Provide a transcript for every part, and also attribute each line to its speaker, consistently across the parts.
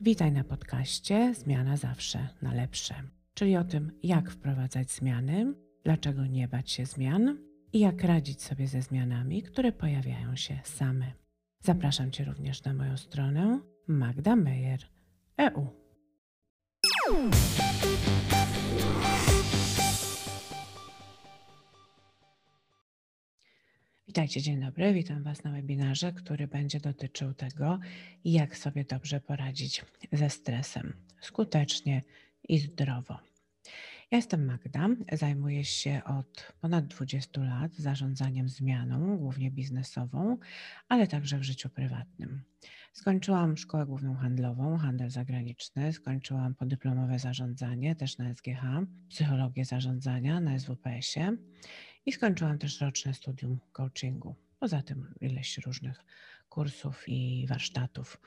Speaker 1: Witaj na podcaście Zmiana zawsze na lepsze, czyli o tym, jak wprowadzać zmiany, dlaczego nie bać się zmian i jak radzić sobie ze zmianami, które pojawiają się same. Zapraszam Cię również na moją stronę Magda Witajcie, dzień dobry. Witam Was na webinarze, który będzie dotyczył tego, jak sobie dobrze poradzić ze stresem skutecznie i zdrowo. Ja jestem Magda, zajmuję się od ponad 20 lat zarządzaniem zmianą, głównie biznesową, ale także w życiu prywatnym. Skończyłam szkołę główną handlową, handel zagraniczny, skończyłam podyplomowe zarządzanie też na SGH, psychologię zarządzania na SWPS-ie i skończyłam też roczne studium coachingu. Poza tym ileś różnych kursów i warsztatów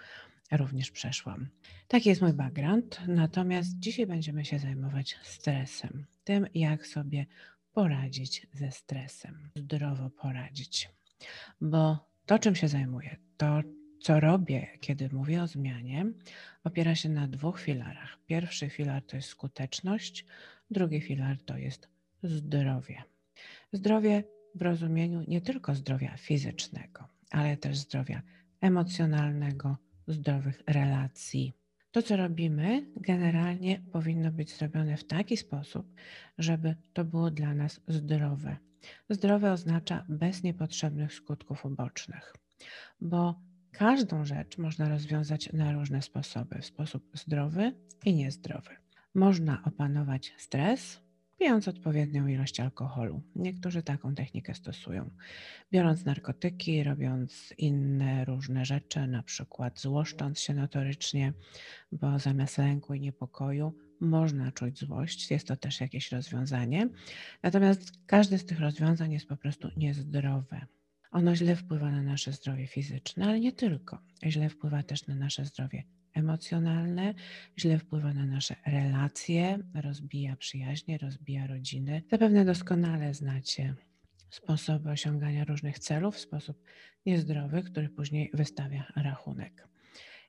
Speaker 1: również przeszłam. Taki jest mój background, natomiast dzisiaj będziemy się zajmować stresem, tym jak sobie poradzić ze stresem, zdrowo poradzić. Bo to, czym się zajmuję, to, co robię, kiedy mówię o zmianie, opiera się na dwóch filarach. Pierwszy filar to jest skuteczność, drugi filar to jest zdrowie. Zdrowie w rozumieniu nie tylko zdrowia fizycznego, ale też zdrowia emocjonalnego, zdrowych relacji. To, co robimy, generalnie powinno być zrobione w taki sposób, żeby to było dla nas zdrowe. Zdrowe oznacza bez niepotrzebnych skutków ubocznych, bo każdą rzecz można rozwiązać na różne sposoby, w sposób zdrowy i niezdrowy. Można opanować stres, pijąc odpowiednią ilość alkoholu. Niektórzy taką technikę stosują. Biorąc narkotyki, robiąc inne różne rzeczy, na przykład złoszcząc się notorycznie, bo zamiast lęku i niepokoju można czuć złość, jest to też jakieś rozwiązanie. Natomiast każde z tych rozwiązań jest po prostu niezdrowe. Ono źle wpływa na nasze zdrowie fizyczne, ale nie tylko. Źle wpływa też na nasze zdrowie emocjonalne, źle wpływa na nasze relacje, rozbija przyjaźnie, rozbija rodziny. Zapewne doskonale znacie sposoby osiągania różnych celów w sposób niezdrowy, który później wystawia rachunek.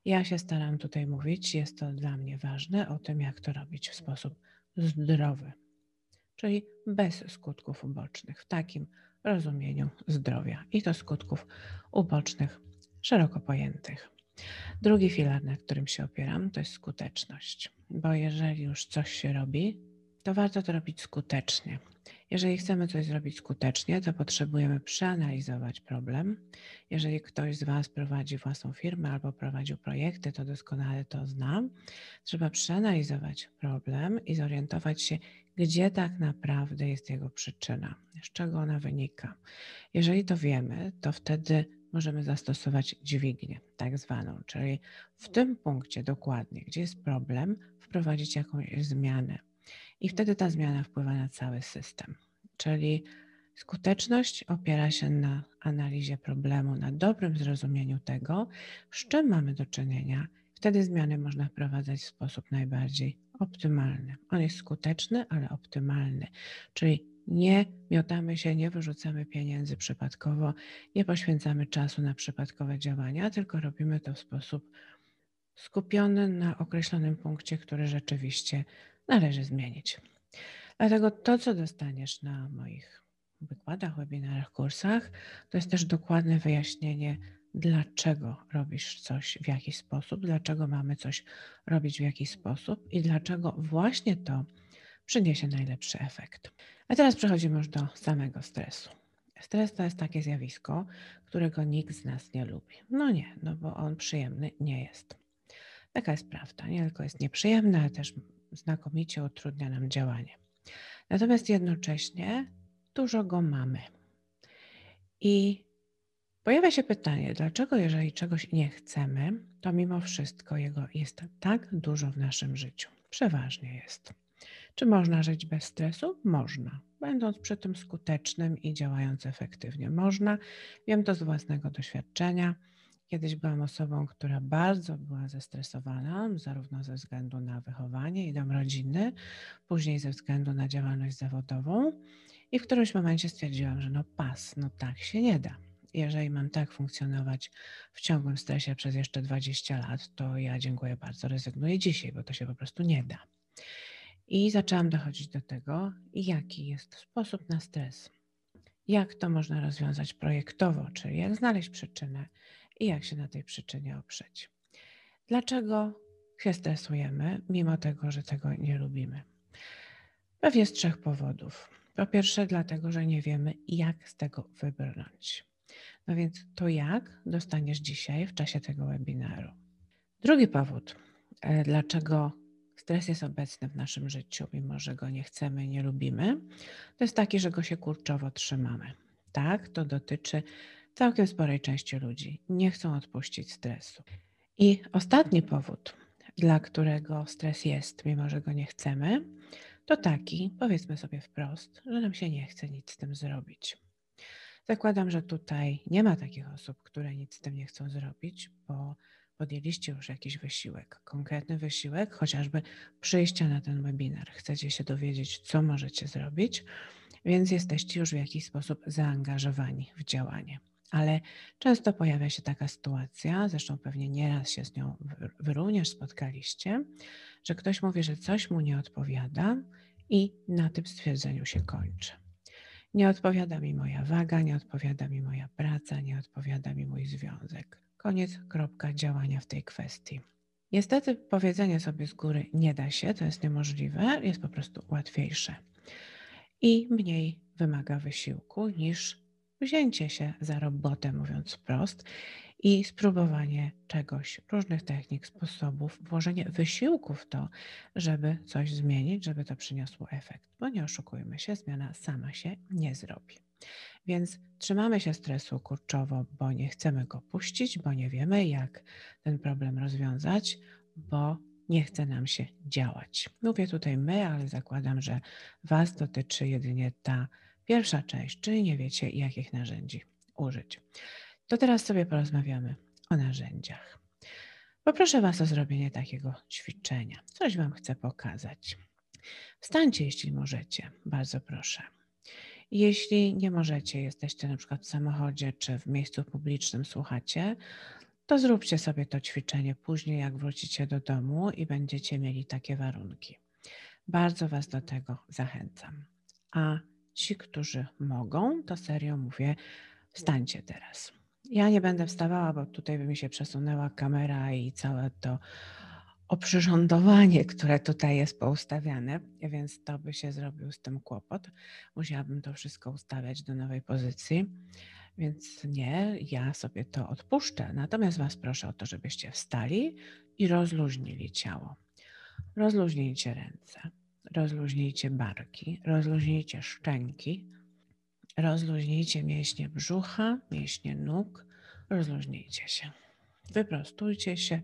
Speaker 1: Ja się staram tutaj mówić, jest to dla mnie ważne, o tym, jak to robić w sposób zdrowy, czyli bez skutków ubocznych, w takim rozumieniu zdrowia i to skutków ubocznych szeroko pojętych. Drugi filar, na którym się opieram, to jest skuteczność, bo jeżeli już coś się robi, to warto to robić skutecznie. Jeżeli chcemy coś zrobić skutecznie, to potrzebujemy przeanalizować problem. Jeżeli ktoś z Was prowadzi własną firmę albo prowadził projekty, to doskonale to znam. Trzeba przeanalizować problem i zorientować się, gdzie tak naprawdę jest jego przyczyna, z czego ona wynika. Jeżeli to wiemy, to wtedy możemy zastosować dźwignię, tak zwaną, czyli w tym punkcie dokładnie, gdzie jest problem, wprowadzić jakąś zmianę. I wtedy ta zmiana wpływa na cały system. Czyli skuteczność opiera się na analizie problemu, na dobrym zrozumieniu tego, z czym mamy do czynienia. Wtedy zmiany można wprowadzać w sposób najbardziej optymalny. On jest skuteczny, ale optymalny, czyli nie miotamy się, nie wyrzucamy pieniędzy przypadkowo, nie poświęcamy czasu na przypadkowe działania, tylko robimy to w sposób skupiony na określonym punkcie, który rzeczywiście należy zmienić. Dlatego to, co dostaniesz na moich wykładach, webinarach, kursach, to jest też dokładne wyjaśnienie, dlaczego robisz coś w jakiś sposób, dlaczego mamy coś robić w jakiś sposób i dlaczego właśnie to przyniesie najlepszy efekt. A teraz przechodzimy już do samego stresu. Stres to jest takie zjawisko, którego nikt z nas nie lubi. No nie, no bo on przyjemny nie jest. Taka jest prawda. Nie tylko jest nieprzyjemny, ale też znakomicie utrudnia nam działanie. Natomiast jednocześnie dużo go mamy. I pojawia się pytanie, dlaczego jeżeli czegoś nie chcemy, to mimo wszystko jego jest tak dużo w naszym życiu. Przeważnie jest. Czy można żyć bez stresu? Można, będąc przy tym skutecznym i działając efektywnie. Można, wiem to z własnego doświadczenia. Kiedyś byłam osobą, która bardzo była zestresowana, zarówno ze względu na wychowanie i dom rodzinny, później ze względu na działalność zawodową. I w którymś momencie stwierdziłam, że no pas, no tak się nie da. Jeżeli mam tak funkcjonować w ciągłym stresie przez jeszcze 20 lat, to ja dziękuję bardzo, rezygnuję dzisiaj, bo to się po prostu nie da. I zaczęłam dochodzić do tego, jaki jest sposób na stres. Jak to można rozwiązać projektowo, czyli jak znaleźć przyczynę i jak się na tej przyczynie oprzeć. Dlaczego się stresujemy, mimo tego, że tego nie lubimy? Pewnie z trzech powodów. Po pierwsze, dlatego, że nie wiemy, jak z tego wybrnąć. No więc to jak dostaniesz dzisiaj w czasie tego webinaru. Drugi powód, e, dlaczego stres jest obecny w naszym życiu, mimo że go nie chcemy, nie lubimy, to jest taki, że go się kurczowo trzymamy. Tak, to dotyczy całkiem sporej części ludzi. Nie chcą odpuścić stresu. I ostatni powód, dla którego stres jest, mimo że go nie chcemy, to taki, powiedzmy sobie wprost, że nam się nie chce nic z tym zrobić. Zakładam, że tutaj nie ma takich osób, które nic z tym nie chcą zrobić, bo podjęliście już jakiś wysiłek, konkretny wysiłek, chociażby przyjścia na ten webinar. Chcecie się dowiedzieć, co możecie zrobić, więc jesteście już w jakiś sposób zaangażowani w działanie. Ale często pojawia się taka sytuacja, zresztą pewnie nieraz się z nią wy również spotkaliście, że ktoś mówi, że coś mu nie odpowiada i na tym stwierdzeniu się kończy. Nie odpowiada mi moja waga, nie odpowiada mi moja praca, nie odpowiada mi mój związek. Koniec, kropka działania w tej kwestii. Niestety powiedzenie sobie z góry nie da się, to jest niemożliwe, jest po prostu łatwiejsze i mniej wymaga wysiłku niż wzięcie się za robotę, mówiąc wprost, i spróbowanie czegoś, różnych technik, sposobów, włożenie wysiłku w to, żeby coś zmienić, żeby to przyniosło efekt. Bo nie oszukujmy się, zmiana sama się nie zrobi. Więc trzymamy się stresu kurczowo, bo nie chcemy go puścić, bo nie wiemy, jak ten problem rozwiązać, bo nie chce nam się działać. Mówię tutaj my, ale zakładam, że Was dotyczy jedynie ta pierwsza część, czyli nie wiecie, jakich narzędzi użyć. To teraz sobie porozmawiamy o narzędziach. Poproszę Was o zrobienie takiego ćwiczenia. Coś Wam chcę pokazać. Wstańcie, jeśli możecie. Bardzo proszę. Jeśli nie możecie, jesteście na przykład w samochodzie czy w miejscu publicznym, słuchacie, to zróbcie sobie to ćwiczenie później, jak wrócicie do domu i będziecie mieli takie warunki. Bardzo Was do tego zachęcam. A ci, którzy mogą, to serio mówię, wstańcie teraz. Ja nie będę wstawała, bo tutaj by mi się przesunęła kamera i całe to oprzyrządowanie, które tutaj jest poustawiane, więc to by się zrobił z tym kłopot. Musiałabym to wszystko ustawiać do nowej pozycji, więc nie, ja sobie to odpuszczę. Natomiast Was proszę o to, żebyście wstali i rozluźnili ciało. Rozluźnijcie ręce, rozluźnijcie barki, rozluźnijcie szczęki, rozluźnijcie mięśnie brzucha, mięśnie nóg, rozluźnijcie się. Wyprostujcie się,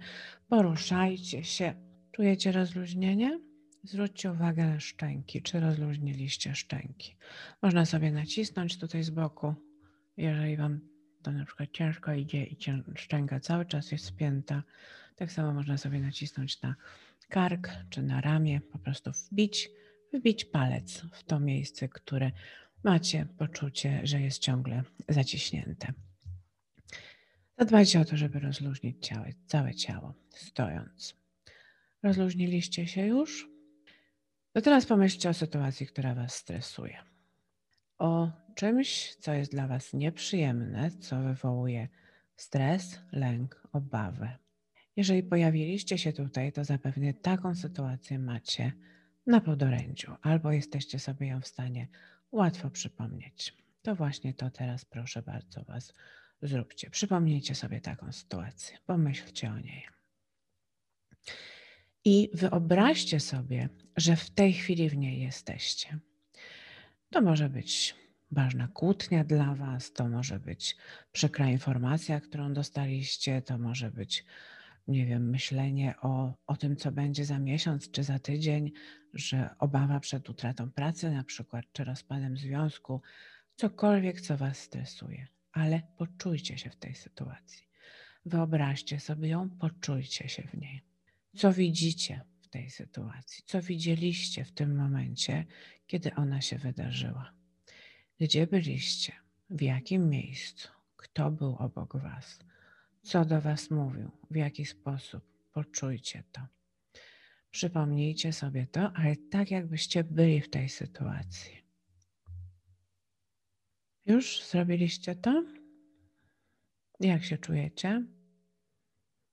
Speaker 1: poruszajcie się. Czujecie rozluźnienie? Zwróćcie uwagę na szczęki, czy rozluźniliście szczęki. Można sobie nacisnąć tutaj z boku, jeżeli Wam to na przykład ciężko idzie i szczęka cały czas jest spięta. Tak samo można sobie nacisnąć na kark czy na ramię, po prostu wbić, wbić palec w to miejsce, które macie poczucie, że jest ciągle zaciśnięte. Zadbajcie o to, żeby rozluźnić ciało, całe ciało, stojąc. Rozluźniliście się już? To teraz pomyślcie o sytuacji, która Was stresuje. O czymś, co jest dla Was nieprzyjemne, co wywołuje stres, lęk, obawę. Jeżeli pojawiliście się tutaj, to zapewne taką sytuację macie na podorędziu, albo jesteście sobie ją w stanie łatwo przypomnieć. To właśnie to teraz proszę bardzo Was zróbcie. Przypomnijcie sobie taką sytuację, pomyślcie o niej. I wyobraźcie sobie, że w tej chwili w niej jesteście. To może być ważna kłótnia dla Was, to może być przykra informacja, którą dostaliście, to może być, nie wiem, myślenie o, o tym, co będzie za miesiąc czy za tydzień, że obawa przed utratą pracy, na przykład, czy rozpadem związku, cokolwiek, co Was stresuje ale poczujcie się w tej sytuacji. Wyobraźcie sobie ją, poczujcie się w niej. Co widzicie w tej sytuacji? Co widzieliście w tym momencie, kiedy ona się wydarzyła? Gdzie byliście? W jakim miejscu? Kto był obok Was? Co do Was mówił? W jaki sposób? Poczujcie to. Przypomnijcie sobie to, ale tak jakbyście byli w tej sytuacji. Już zrobiliście to? Jak się czujecie?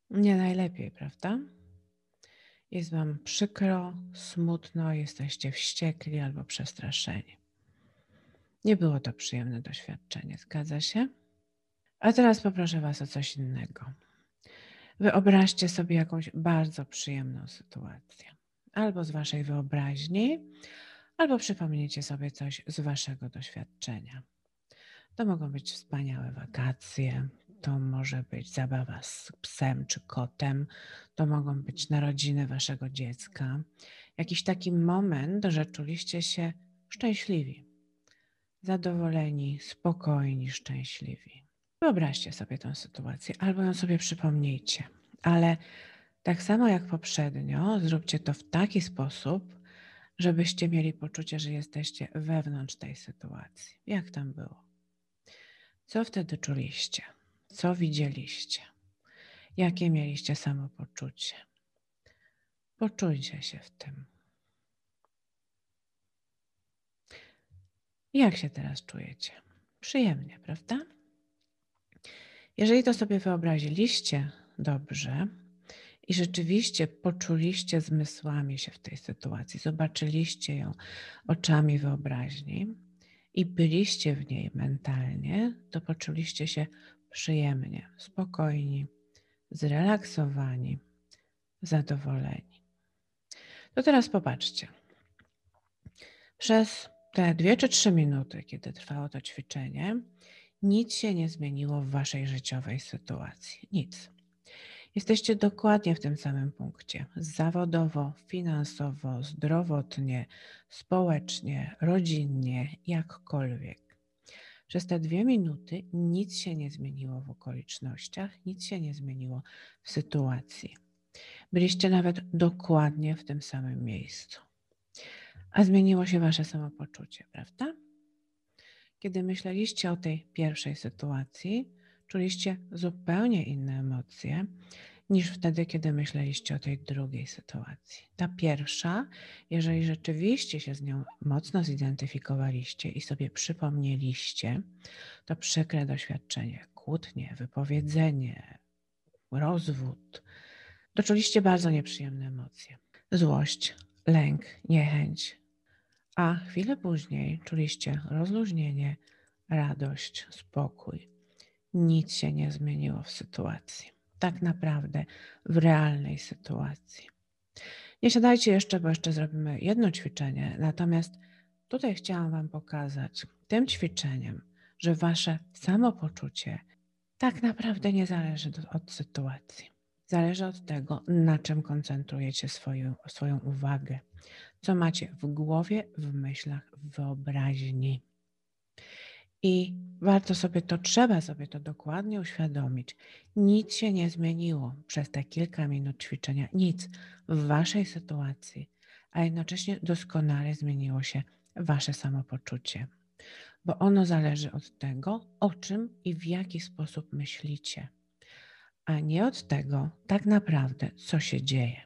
Speaker 1: Nie najlepiej, prawda? Jest Wam przykro, smutno, jesteście wściekli albo przestraszeni. Nie było to przyjemne doświadczenie, zgadza się? A teraz poproszę Was o coś innego. Wyobraźcie sobie jakąś bardzo przyjemną sytuację. Albo z Waszej wyobraźni, albo przypomnijcie sobie coś z Waszego doświadczenia. To mogą być wspaniałe wakacje, to może być zabawa z psem czy kotem, to mogą być narodziny Waszego dziecka. Jakiś taki moment, że czuliście się szczęśliwi, zadowoleni, spokojni, szczęśliwi. Wyobraźcie sobie tę sytuację albo ją sobie przypomnijcie, ale tak samo jak poprzednio, zróbcie to w taki sposób, żebyście mieli poczucie, że jesteście wewnątrz tej sytuacji. Jak tam było? Co wtedy czuliście? Co widzieliście? Jakie mieliście samopoczucie? Poczujcie się w tym. Jak się teraz czujecie? Przyjemnie, prawda? Jeżeli to sobie wyobraziliście dobrze i rzeczywiście poczuliście zmysłami się w tej sytuacji, zobaczyliście ją oczami wyobraźni i byliście w niej mentalnie, to poczuliście się przyjemnie, spokojni, zrelaksowani, zadowoleni. To teraz popatrzcie. Przez te dwie czy trzy minuty, kiedy trwało to ćwiczenie, nic się nie zmieniło w waszej życiowej sytuacji. Nic. Jesteście dokładnie w tym samym punkcie. Zawodowo, finansowo, zdrowotnie, społecznie, rodzinnie, jakkolwiek. Przez te dwie minuty nic się nie zmieniło w okolicznościach, nic się nie zmieniło w sytuacji. Byliście nawet dokładnie w tym samym miejscu. A zmieniło się wasze samopoczucie, prawda? Kiedy myśleliście o tej pierwszej sytuacji, czuliście zupełnie inne emocje niż wtedy, kiedy myśleliście o tej drugiej sytuacji. Ta pierwsza, jeżeli rzeczywiście się z nią mocno zidentyfikowaliście i sobie przypomnieliście, to przykre doświadczenie, kłótnie, wypowiedzenie, rozwód, doczuliście bardzo nieprzyjemne emocje. Złość, lęk, niechęć, a chwilę później czuliście rozluźnienie, radość, spokój. Nic się nie zmieniło w sytuacji. Tak naprawdę w realnej sytuacji. Nie siadajcie jeszcze, bo jeszcze zrobimy jedno ćwiczenie. Natomiast tutaj chciałam Wam pokazać tym ćwiczeniem, że Wasze samopoczucie tak naprawdę nie zależy od sytuacji. Zależy od tego, na czym koncentrujecie swoją, swoją uwagę, co macie w głowie, w myślach, w wyobraźni. I warto sobie to, trzeba sobie to dokładnie uświadomić. Nic się nie zmieniło przez te kilka minut ćwiczenia, nic w Waszej sytuacji, a jednocześnie doskonale zmieniło się Wasze samopoczucie, bo ono zależy od tego, o czym i w jaki sposób myślicie, a nie od tego, tak naprawdę, co się dzieje.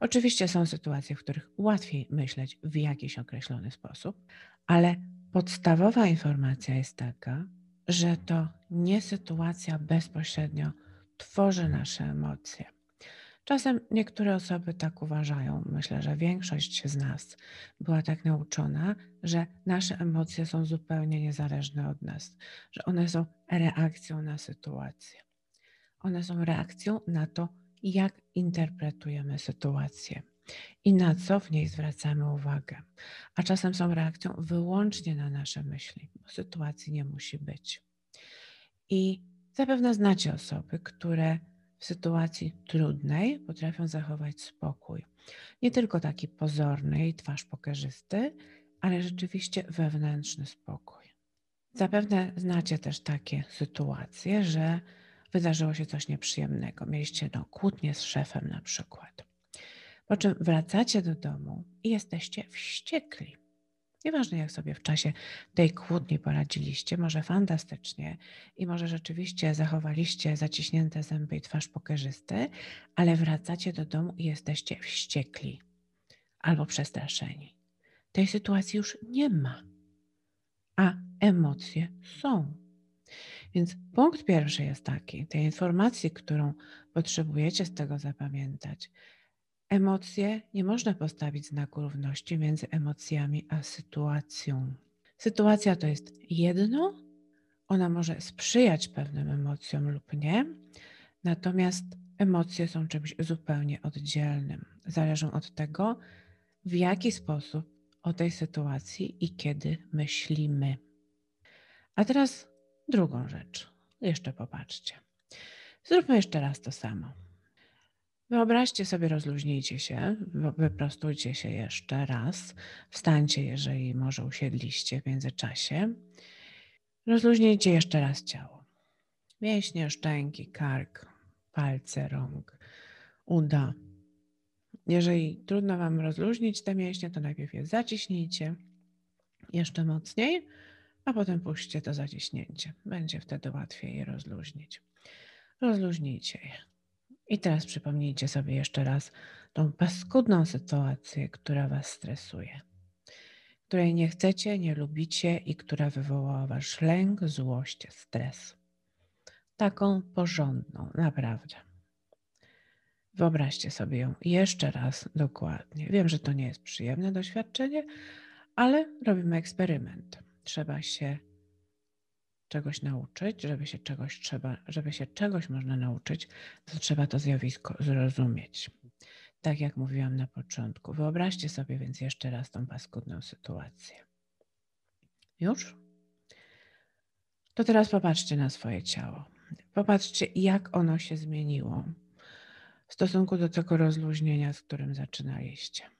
Speaker 1: Oczywiście są sytuacje, w których łatwiej myśleć w jakiś określony sposób, ale podstawowa informacja jest taka, że to nie sytuacja bezpośrednio tworzy nasze emocje. Czasem niektóre osoby tak uważają. Myślę, że większość z nas była tak nauczona, że nasze emocje są zupełnie niezależne od nas, że one są reakcją na sytuację. One są reakcją na to, jak interpretujemy sytuację i na co w niej zwracamy uwagę. A czasem są reakcją wyłącznie na nasze myśli, bo sytuacji nie musi być. I zapewne znacie osoby, które w sytuacji trudnej potrafią zachować spokój. Nie tylko taki pozorny i twarz pokerzysty, ale rzeczywiście wewnętrzny spokój. Zapewne znacie też takie sytuacje, że wydarzyło się coś nieprzyjemnego. Mieliście no, kłótnię z szefem na przykład. Po czym wracacie do domu i jesteście wściekli. Nieważne, jak sobie w czasie tej kłótni poradziliście, może fantastycznie i może rzeczywiście zachowaliście zaciśnięte zęby i twarz pokerzysty, ale wracacie do domu i jesteście wściekli albo przestraszeni. Tej sytuacji już nie ma, a emocje są. Więc punkt pierwszy jest taki: tej informacji, którą potrzebujecie z tego zapamiętać, Emocje nie można postawić znaku równości między emocjami a sytuacją. Sytuacja to jest jedno, ona może sprzyjać pewnym emocjom lub nie, natomiast emocje są czymś zupełnie oddzielnym. Zależą od tego, w jaki sposób o tej sytuacji i kiedy myślimy. A teraz drugą rzecz. Jeszcze popatrzcie. Zróbmy jeszcze raz to samo. Wyobraźcie sobie, rozluźnijcie się, wyprostujcie się jeszcze raz, wstańcie, jeżeli może usiedliście w międzyczasie. Rozluźnijcie jeszcze raz ciało. Mięśnie, szczęki, kark, palce, rąk, uda. Jeżeli trudno Wam rozluźnić te mięśnie, to najpierw je zaciśnijcie jeszcze mocniej, a potem puśćcie to zaciśnięcie. Będzie wtedy łatwiej je rozluźnić. Rozluźnijcie je. I teraz przypomnijcie sobie jeszcze raz tą paskudną sytuację, która Was stresuje, której nie chcecie, nie lubicie i która wywołała Wasz lęk, złość, stres. Taką porządną, naprawdę. Wyobraźcie sobie ją jeszcze raz dokładnie. Wiem, że to nie jest przyjemne doświadczenie, ale robimy eksperyment. Trzeba się czegoś nauczyć, żeby się czegoś trzeba, żeby się czegoś można nauczyć, to trzeba to zjawisko zrozumieć. Tak jak mówiłam na początku. Wyobraźcie sobie więc jeszcze raz tą paskudną sytuację. Już? To teraz popatrzcie na swoje ciało. Popatrzcie, jak ono się zmieniło w stosunku do tego rozluźnienia, z którym zaczynaliście.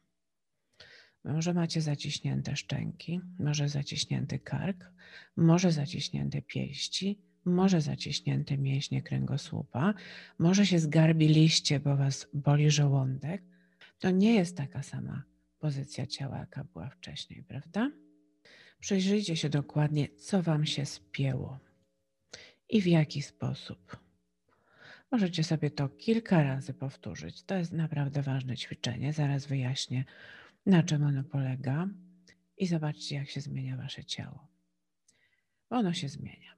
Speaker 1: Może macie zaciśnięte szczęki, może zaciśnięty kark, może zaciśnięte pięści, może zaciśnięte mięśnie kręgosłupa, może się zgarbiliście, bo was boli żołądek. To nie jest taka sama pozycja ciała, jaka była wcześniej, prawda? Przyjrzyjcie się dokładnie, co wam się spięło i w jaki sposób. Możecie sobie to kilka razy powtórzyć. To jest naprawdę ważne ćwiczenie. Zaraz wyjaśnię, na czym ono polega i zobaczcie, jak się zmienia wasze ciało. Ono się zmienia.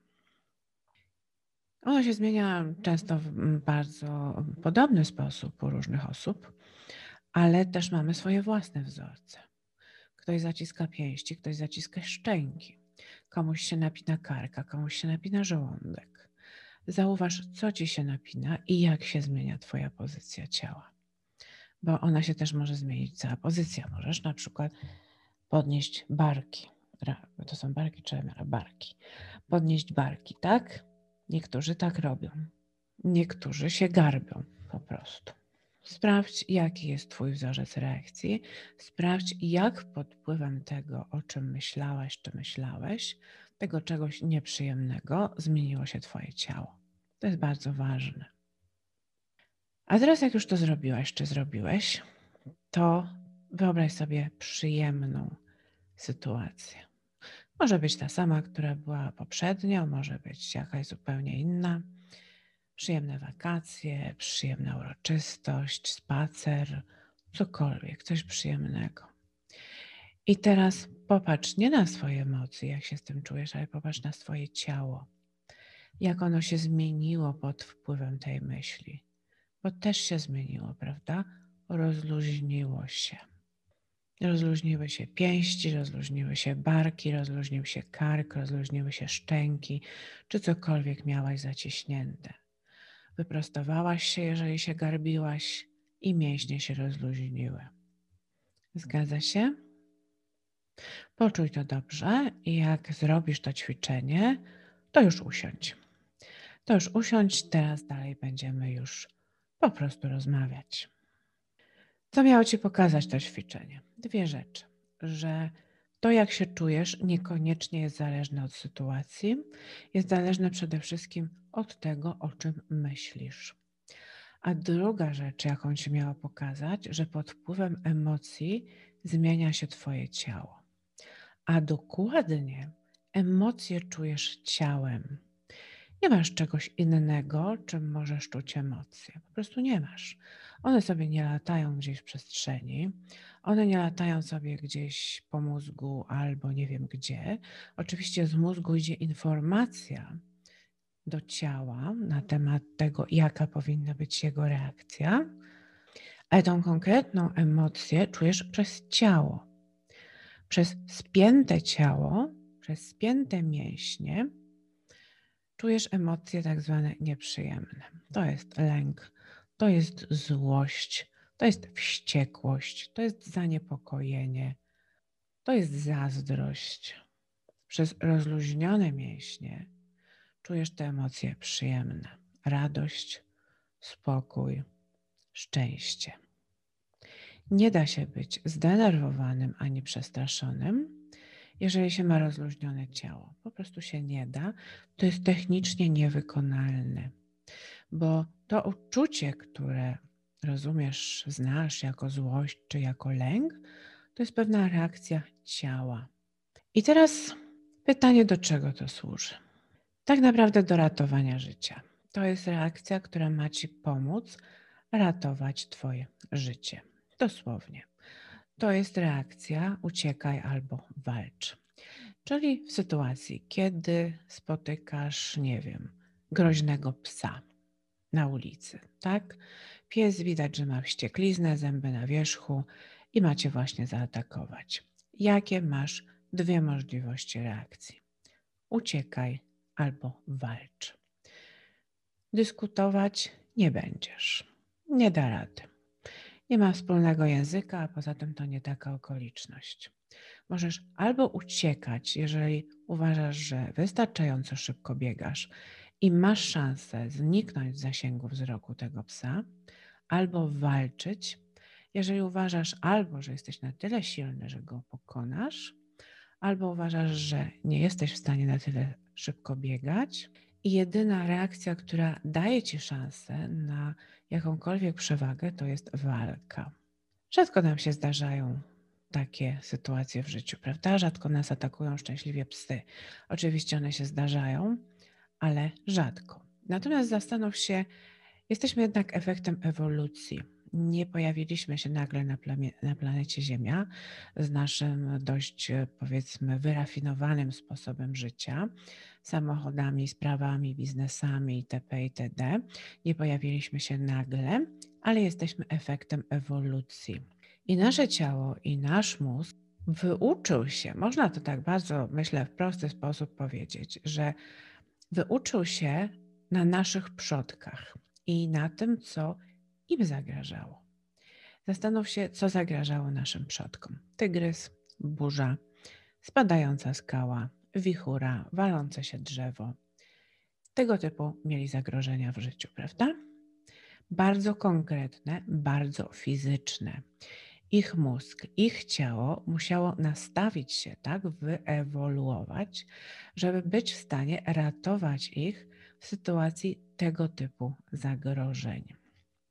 Speaker 1: Ono się zmienia często w bardzo podobny sposób u różnych osób, ale też mamy swoje własne wzorce. Ktoś zaciska pięści, ktoś zaciska szczęki, komuś się napina karka, komuś się napina żołądek. Zauważ, co ci się napina i jak się zmienia Twoja pozycja ciała bo ona się też może zmienić, cała pozycja. Możesz na przykład podnieść barki. To są barki czy barki. Podnieść barki, tak? Niektórzy tak robią. Niektórzy się garbią po prostu. Sprawdź, jaki jest Twój wzorzec reakcji. Sprawdź, jak pod wpływem tego, o czym myślałaś czy myślałeś, tego czegoś nieprzyjemnego, zmieniło się Twoje ciało. To jest bardzo ważne. A teraz, jak już to zrobiłaś, czy zrobiłeś, to wyobraź sobie przyjemną sytuację. Może być ta sama, która była poprzednio, może być jakaś zupełnie inna. Przyjemne wakacje, przyjemna uroczystość, spacer, cokolwiek, coś przyjemnego. I teraz popatrz nie na swoje emocje, jak się z tym czujesz, ale popatrz na swoje ciało. Jak ono się zmieniło pod wpływem tej myśli bo też się zmieniło, prawda? Rozluźniło się. Rozluźniły się pięści, rozluźniły się barki, rozluźnił się kark, rozluźniły się szczęki, czy cokolwiek miałaś zaciśnięte. Wyprostowałaś się, jeżeli się garbiłaś, i mięśnie się rozluźniły. Zgadza się? Poczuj to dobrze i jak zrobisz to ćwiczenie, to już usiądź. To już usiądź, teraz dalej będziemy już po prostu rozmawiać. Co miało Ci pokazać to ćwiczenie? Dwie rzeczy. Że To, jak się czujesz, niekoniecznie jest zależne od sytuacji, jest zależne przede wszystkim od tego, o czym myślisz. A druga rzecz, jaką ci miała pokazać, że pod wpływem emocji zmienia się Twoje ciało. A dokładnie emocje czujesz ciałem. Nie masz czegoś innego, czym możesz czuć emocje. Po prostu nie masz. One sobie nie latają gdzieś w przestrzeni, one nie latają sobie gdzieś po mózgu albo nie wiem gdzie. Oczywiście z mózgu idzie informacja do ciała na temat tego, jaka powinna być jego reakcja, ale tą konkretną emocję czujesz przez ciało. Przez spięte ciało, przez spięte mięśnie czujesz emocje tak zwane nieprzyjemne. To jest lęk, to jest złość, to jest wściekłość, to jest zaniepokojenie, to jest zazdrość. Przez rozluźnione mięśnie czujesz te emocje przyjemne: radość, spokój, szczęście. Nie da się być zdenerwowanym ani przestraszonym, jeżeli się ma rozluźnione ciało. Po prostu się nie da. To jest technicznie niewykonalne, bo to uczucie, które rozumiesz, znasz jako złość czy jako lęk, to jest pewna reakcja ciała. I teraz pytanie, do czego to służy? Tak naprawdę do ratowania życia. To jest reakcja, która ma ci pomóc ratować Twoje życie. Dosłownie. To jest reakcja uciekaj albo walcz. Czyli w sytuacji, kiedy spotykasz, nie wiem, groźnego psa na ulicy, tak? Pies widać, że ma wściekliznę, zęby na wierzchu i macie właśnie zaatakować. Jakie masz dwie możliwości reakcji? Uciekaj albo walcz. Dyskutować nie będziesz. Nie da rady. Nie ma wspólnego języka, a poza tym to nie taka okoliczność. Możesz albo uciekać, jeżeli uważasz, że wystarczająco szybko biegasz i masz szansę zniknąć z zasięgu wzroku tego psa, albo walczyć, jeżeli uważasz albo, że jesteś na tyle silny, że go pokonasz, albo uważasz, że nie jesteś w stanie na tyle szybko biegać. Jedyna reakcja, która daje ci szansę na jakąkolwiek przewagę, to jest walka. Rzadko nam się zdarzają takie sytuacje w życiu, prawda? Rzadko nas atakują szczęśliwie psy. Oczywiście one się zdarzają, ale rzadko. Natomiast zastanów się, jesteśmy jednak efektem ewolucji. Nie pojawiliśmy się nagle na, na planecie Ziemia z naszym dość, powiedzmy, wyrafinowanym sposobem życia, samochodami, sprawami, biznesami itp. itd. Nie pojawiliśmy się nagle, ale jesteśmy efektem ewolucji. I nasze ciało i nasz mózg wyuczył się, można to tak bardzo, myślę, w prosty sposób powiedzieć, że wyuczył się na naszych przodkach i na tym, co im zagrażało. Zastanów się, co zagrażało naszym przodkom. Tygrys, burza, spadająca skała, wichura, walące się drzewo. Tego typu mieli zagrożenia w życiu, prawda? Bardzo konkretne, bardzo fizyczne. Ich mózg, ich ciało musiało nastawić się, tak, wyewoluować, żeby być w stanie ratować ich w sytuacji tego typu zagrożeń.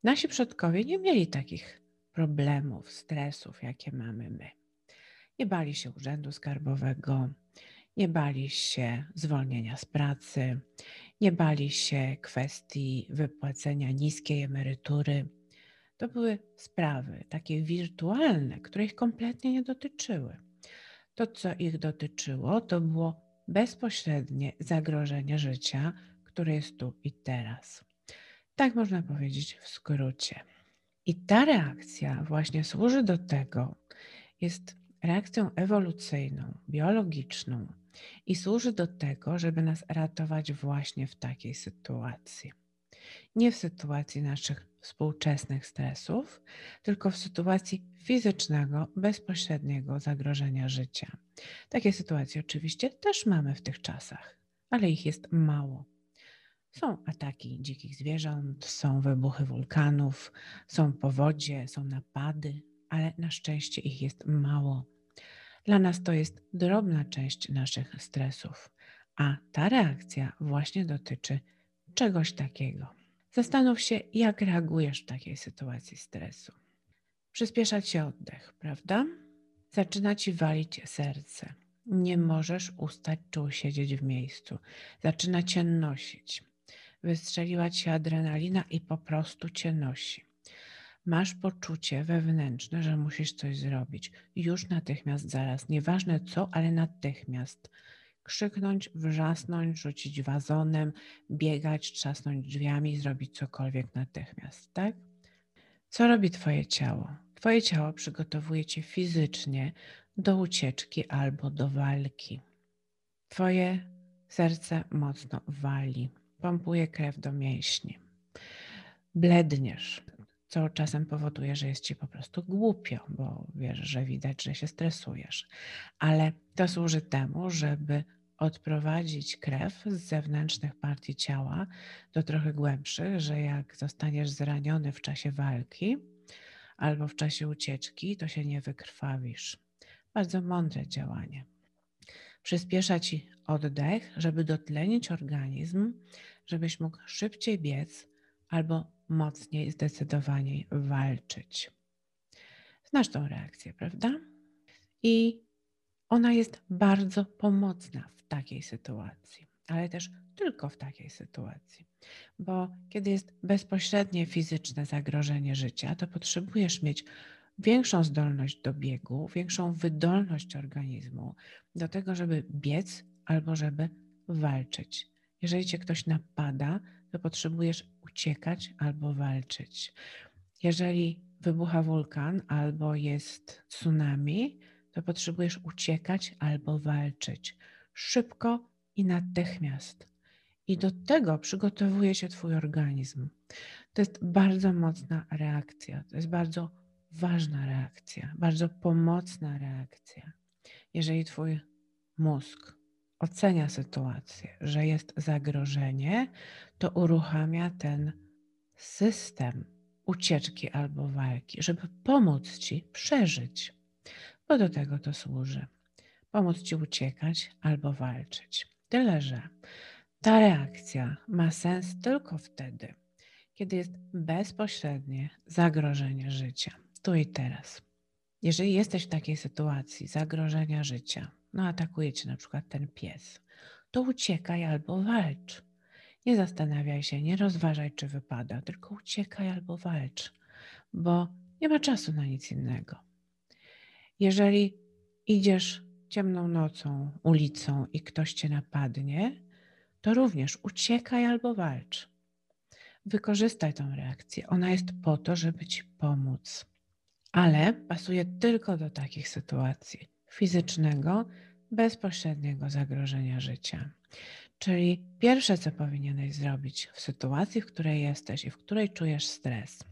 Speaker 1: Nasi przodkowie nie mieli takich problemów, stresów, jakie mamy my. Nie bali się urzędu skarbowego, nie bali się zwolnienia z pracy, nie bali się kwestii wypłacenia niskiej emerytury. To były sprawy takie wirtualne, które ich kompletnie nie dotyczyły. To, co ich dotyczyło, to było bezpośrednie zagrożenie życia, które jest tu i teraz. Tak można powiedzieć w skrócie. I ta reakcja właśnie służy do tego, jest reakcją ewolucyjną, biologiczną i służy do tego, żeby nas ratować właśnie w takiej sytuacji. Nie w sytuacji naszych współczesnych stresów, tylko w sytuacji fizycznego, bezpośredniego zagrożenia życia. Takie sytuacje oczywiście też mamy w tych czasach, ale ich jest mało. Są ataki dzikich zwierząt, są wybuchy wulkanów, są powodzie, są napady, ale na szczęście ich jest mało. Dla nas to jest drobna część naszych stresów, a ta reakcja właśnie dotyczy czegoś takiego. Zastanów się, jak reagujesz w takiej sytuacji stresu. Przyspiesza ci oddech, prawda? Zaczyna ci walić serce. Nie możesz ustać czy usiedzieć w miejscu. Zaczyna cię nosić. Wystrzeliła ci adrenalina i po prostu cię nosi. Masz poczucie wewnętrzne, że musisz coś zrobić. Już natychmiast, zaraz. Nieważne co, ale natychmiast. Krzyknąć, wrzasnąć, rzucić wazonem, biegać, trzasnąć drzwiami, zrobić cokolwiek natychmiast, tak? Co robi Twoje ciało? Twoje ciało przygotowuje Cię fizycznie do ucieczki albo do walki. Twoje serce mocno wali, pompuje krew do mięśni. Bledniesz, co czasem powoduje, że jest ci po prostu głupio, bo wiesz, że widać, że się stresujesz. Ale to służy temu, żeby odprowadzić krew z zewnętrznych partii ciała do trochę głębszych, że jak zostaniesz zraniony w czasie walki albo w czasie ucieczki, to się nie wykrwawisz. Bardzo mądre działanie. Przyspiesza ci oddech, żeby dotlenić organizm, żebyś mógł szybciej biec albo mocniej, zdecydowaniej walczyć. Znasz tą reakcję, prawda? I ona jest bardzo pomocna w takiej sytuacji, ale też tylko w takiej sytuacji, bo kiedy jest bezpośrednie fizyczne zagrożenie życia, to potrzebujesz mieć większą zdolność do biegu, większą wydolność organizmu do tego, żeby biec albo żeby walczyć. Jeżeli cię ktoś napada, to potrzebujesz uciekać albo walczyć. Jeżeli wybucha wulkan albo jest tsunami, to potrzebujesz uciekać albo walczyć szybko i natychmiast. I do tego przygotowuje się Twój organizm. To jest bardzo mocna reakcja, to jest bardzo ważna reakcja, bardzo pomocna reakcja. Jeżeli Twój mózg ocenia sytuację, że jest zagrożenie, to uruchamia ten system ucieczki albo walki, żeby pomóc Ci przeżyć, bo do tego to służy. Pomóc Ci uciekać albo walczyć. Tyle, że ta reakcja ma sens tylko wtedy, kiedy jest bezpośrednie zagrożenie życia, tu i teraz. Jeżeli jesteś w takiej sytuacji zagrożenia życia, no atakuje cię na przykład ten pies, to uciekaj albo walcz. Nie zastanawiaj się, nie rozważaj, czy wypada, tylko uciekaj albo walcz, bo nie ma czasu na nic innego. Jeżeli idziesz ciemną nocą, ulicą i ktoś cię napadnie, to również uciekaj albo walcz. Wykorzystaj tę reakcję. Ona jest po to, żeby ci pomóc, ale pasuje tylko do takich sytuacji fizycznego, bezpośredniego zagrożenia życia. Czyli pierwsze, co powinieneś zrobić w sytuacji, w której jesteś i w której czujesz stres,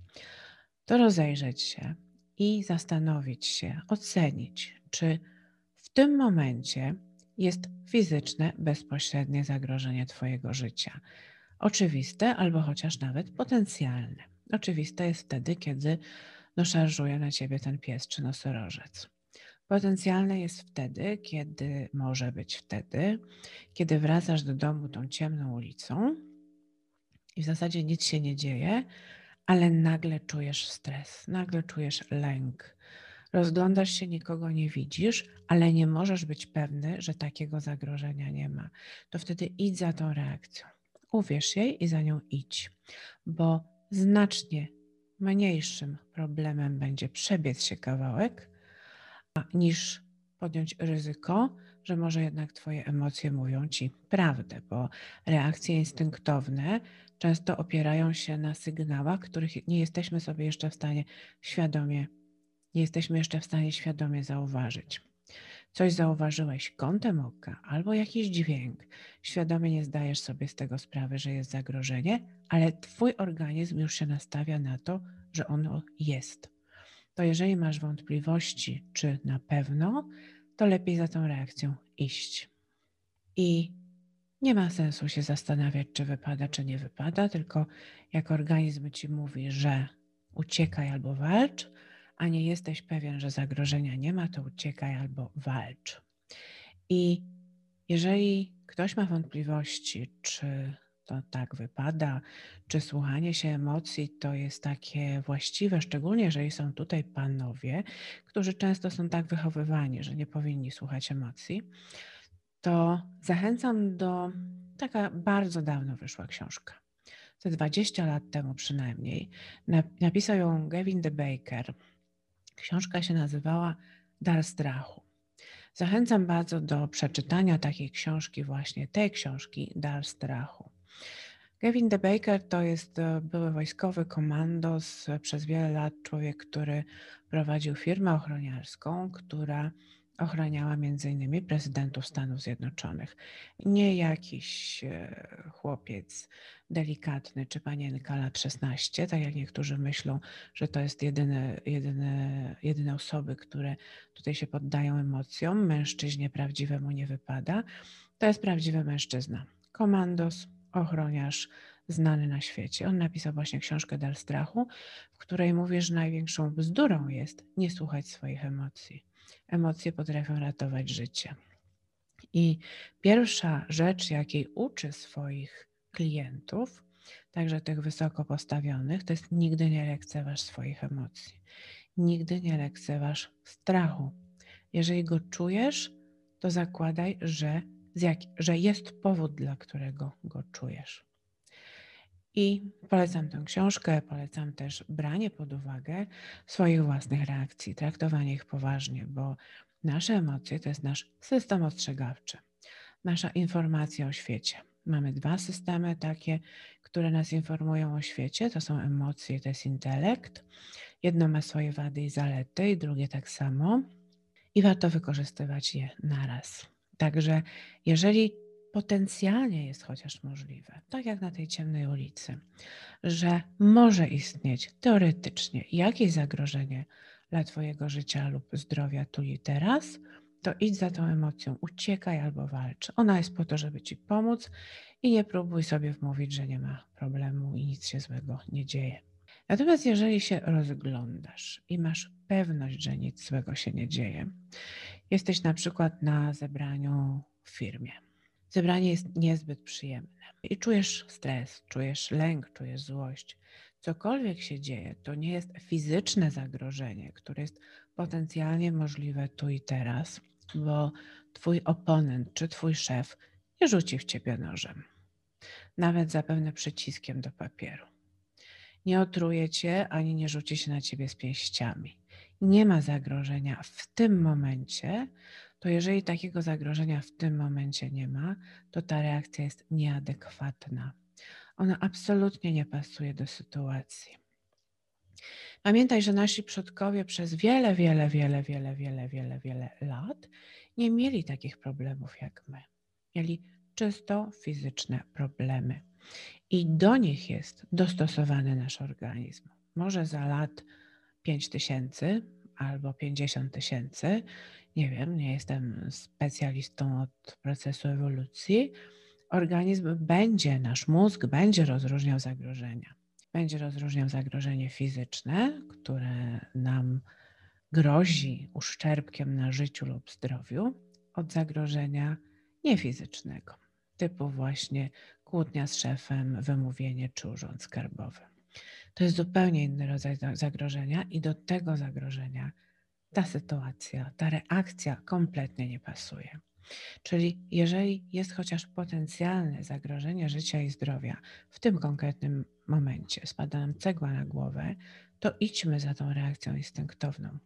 Speaker 1: to rozejrzeć się i zastanowić się, ocenić, czy w tym momencie jest fizyczne, bezpośrednie zagrożenie Twojego życia. Oczywiste albo chociaż nawet potencjalne. Oczywiste jest wtedy, kiedy no, szarżuje na Ciebie ten pies czy nosorożec. Potencjalne jest wtedy, kiedy może być wtedy, kiedy wracasz do domu tą ciemną ulicą i w zasadzie nic się nie dzieje, ale nagle czujesz stres, nagle czujesz lęk. Rozglądasz się, nikogo nie widzisz, ale nie możesz być pewny, że takiego zagrożenia nie ma. To wtedy idź za tą reakcją. Uwierz jej i za nią idź, bo znacznie mniejszym problemem będzie przebiec się kawałek, niż podjąć ryzyko, że może jednak Twoje emocje mówią Ci prawdę, bo reakcje instynktowne często opierają się na sygnałach, których nie jesteśmy sobie jeszcze w stanie świadomie, nie jesteśmy jeszcze w stanie świadomie zauważyć. Coś zauważyłeś kątem oka albo jakiś dźwięk, świadomie nie zdajesz sobie z tego sprawy, że jest zagrożenie, ale Twój organizm już się nastawia na to, że ono jest to jeżeli masz wątpliwości, czy na pewno, to lepiej za tą reakcją iść. I nie ma sensu się zastanawiać, czy wypada, czy nie wypada, tylko jak organizm ci mówi, że uciekaj albo walcz, a nie jesteś pewien, że zagrożenia nie ma, to uciekaj albo walcz. I jeżeli ktoś ma wątpliwości, czy to tak wypada, czy słuchanie się emocji to jest takie właściwe, szczególnie jeżeli są tutaj panowie, którzy często są tak wychowywani, że nie powinni słuchać emocji, to zachęcam do taka bardzo dawno wyszła książka. Te 20 lat temu przynajmniej. Napisał ją Gavin de Baker. Książka się nazywała Dar strachu. Zachęcam bardzo do przeczytania takiej książki, właśnie tej książki, Dar strachu. Kevin de Baker to jest e, były wojskowy komandos, przez wiele lat człowiek, który prowadził firmę ochroniarską, która ochraniała innymi prezydentów Stanów Zjednoczonych. Nie jakiś e, chłopiec delikatny czy panienka lat 16, tak jak niektórzy myślą, że to jest jedyne, jedyne, jedyne osoby, które tutaj się poddają emocjom. Mężczyźnie prawdziwemu nie wypada. To jest prawdziwy mężczyzna. Komandos, ochroniarz znany na świecie. On napisał właśnie książkę Dal Strachu, w której mówi, że największą bzdurą jest nie słuchać swoich emocji. Emocje potrafią ratować życie. I pierwsza rzecz, jakiej uczy swoich klientów, także tych wysoko postawionych, to jest nigdy nie lekceważ swoich emocji. Nigdy nie lekceważ strachu. Jeżeli go czujesz, to zakładaj, że jak, że jest powód, dla którego go czujesz. I polecam tę książkę, polecam też branie pod uwagę swoich własnych reakcji, traktowanie ich poważnie, bo nasze emocje to jest nasz system ostrzegawczy, nasza informacja o świecie. Mamy dwa systemy takie, które nas informują o świecie, to są emocje, to jest intelekt. Jedno ma swoje wady i zalety, i drugie tak samo. I warto wykorzystywać je naraz. Także jeżeli potencjalnie jest chociaż możliwe, tak jak na tej ciemnej ulicy, że może istnieć teoretycznie jakieś zagrożenie dla Twojego życia lub zdrowia tu i teraz, to idź za tą emocją, uciekaj albo walcz. Ona jest po to, żeby Ci pomóc i nie próbuj sobie wmówić, że nie ma problemu i nic się złego nie dzieje. Natomiast jeżeli się rozglądasz i masz pewność, że nic złego się nie dzieje, jesteś na przykład na zebraniu w firmie. Zebranie jest niezbyt przyjemne i czujesz stres, czujesz lęk, czujesz złość. Cokolwiek się dzieje, to nie jest fizyczne zagrożenie, które jest potencjalnie możliwe tu i teraz, bo twój oponent czy twój szef nie rzuci w ciebie nożem, nawet zapewne przyciskiem do papieru nie otruje cię ani nie rzuci się na ciebie z pięściami. Nie ma zagrożenia w tym momencie, to jeżeli takiego zagrożenia w tym momencie nie ma, to ta reakcja jest nieadekwatna. Ona absolutnie nie pasuje do sytuacji. Pamiętaj, że nasi przodkowie przez wiele, wiele, wiele, wiele, wiele, wiele, wiele lat nie mieli takich problemów jak my. Mieli czysto fizyczne problemy i do nich jest dostosowany nasz organizm. Może za lat 5 tysięcy albo 50 tysięcy, nie wiem, nie jestem specjalistą od procesu ewolucji, organizm będzie, nasz mózg będzie rozróżniał zagrożenia. Będzie rozróżniał zagrożenie fizyczne, które nam grozi uszczerbkiem na życiu lub zdrowiu, od zagrożenia niefizycznego, typu właśnie kłótnia z szefem, wymówienie czy urząd skarbowy. To jest zupełnie inny rodzaj zagrożenia i do tego zagrożenia ta sytuacja, ta reakcja kompletnie nie pasuje. Czyli jeżeli jest chociaż potencjalne zagrożenie życia i zdrowia w tym konkretnym momencie, spada nam cegła na głowę, to idźmy za tą reakcją instynktowną.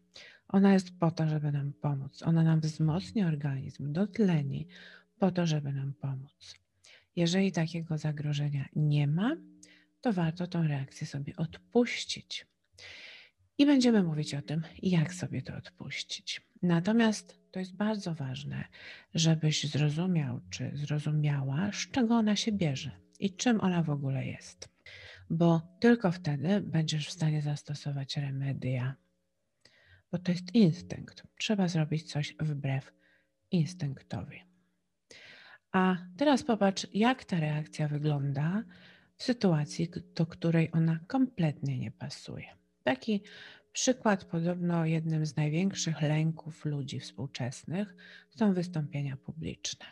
Speaker 1: Ona jest po to, żeby nam pomóc. Ona nam wzmocni organizm, dotleni po to, żeby nam pomóc. Jeżeli takiego zagrożenia nie ma, to warto tą reakcję sobie odpuścić. I będziemy mówić o tym, jak sobie to odpuścić. Natomiast to jest bardzo ważne, żebyś zrozumiał, czy zrozumiała, z czego ona się bierze i czym ona w ogóle jest. Bo tylko wtedy będziesz w stanie zastosować remedia. Bo to jest instynkt. Trzeba zrobić coś wbrew instynktowi. A teraz popatrz, jak ta reakcja wygląda w sytuacji, do której ona kompletnie nie pasuje. Taki przykład podobno jednym z największych lęków ludzi współczesnych są wystąpienia publiczne.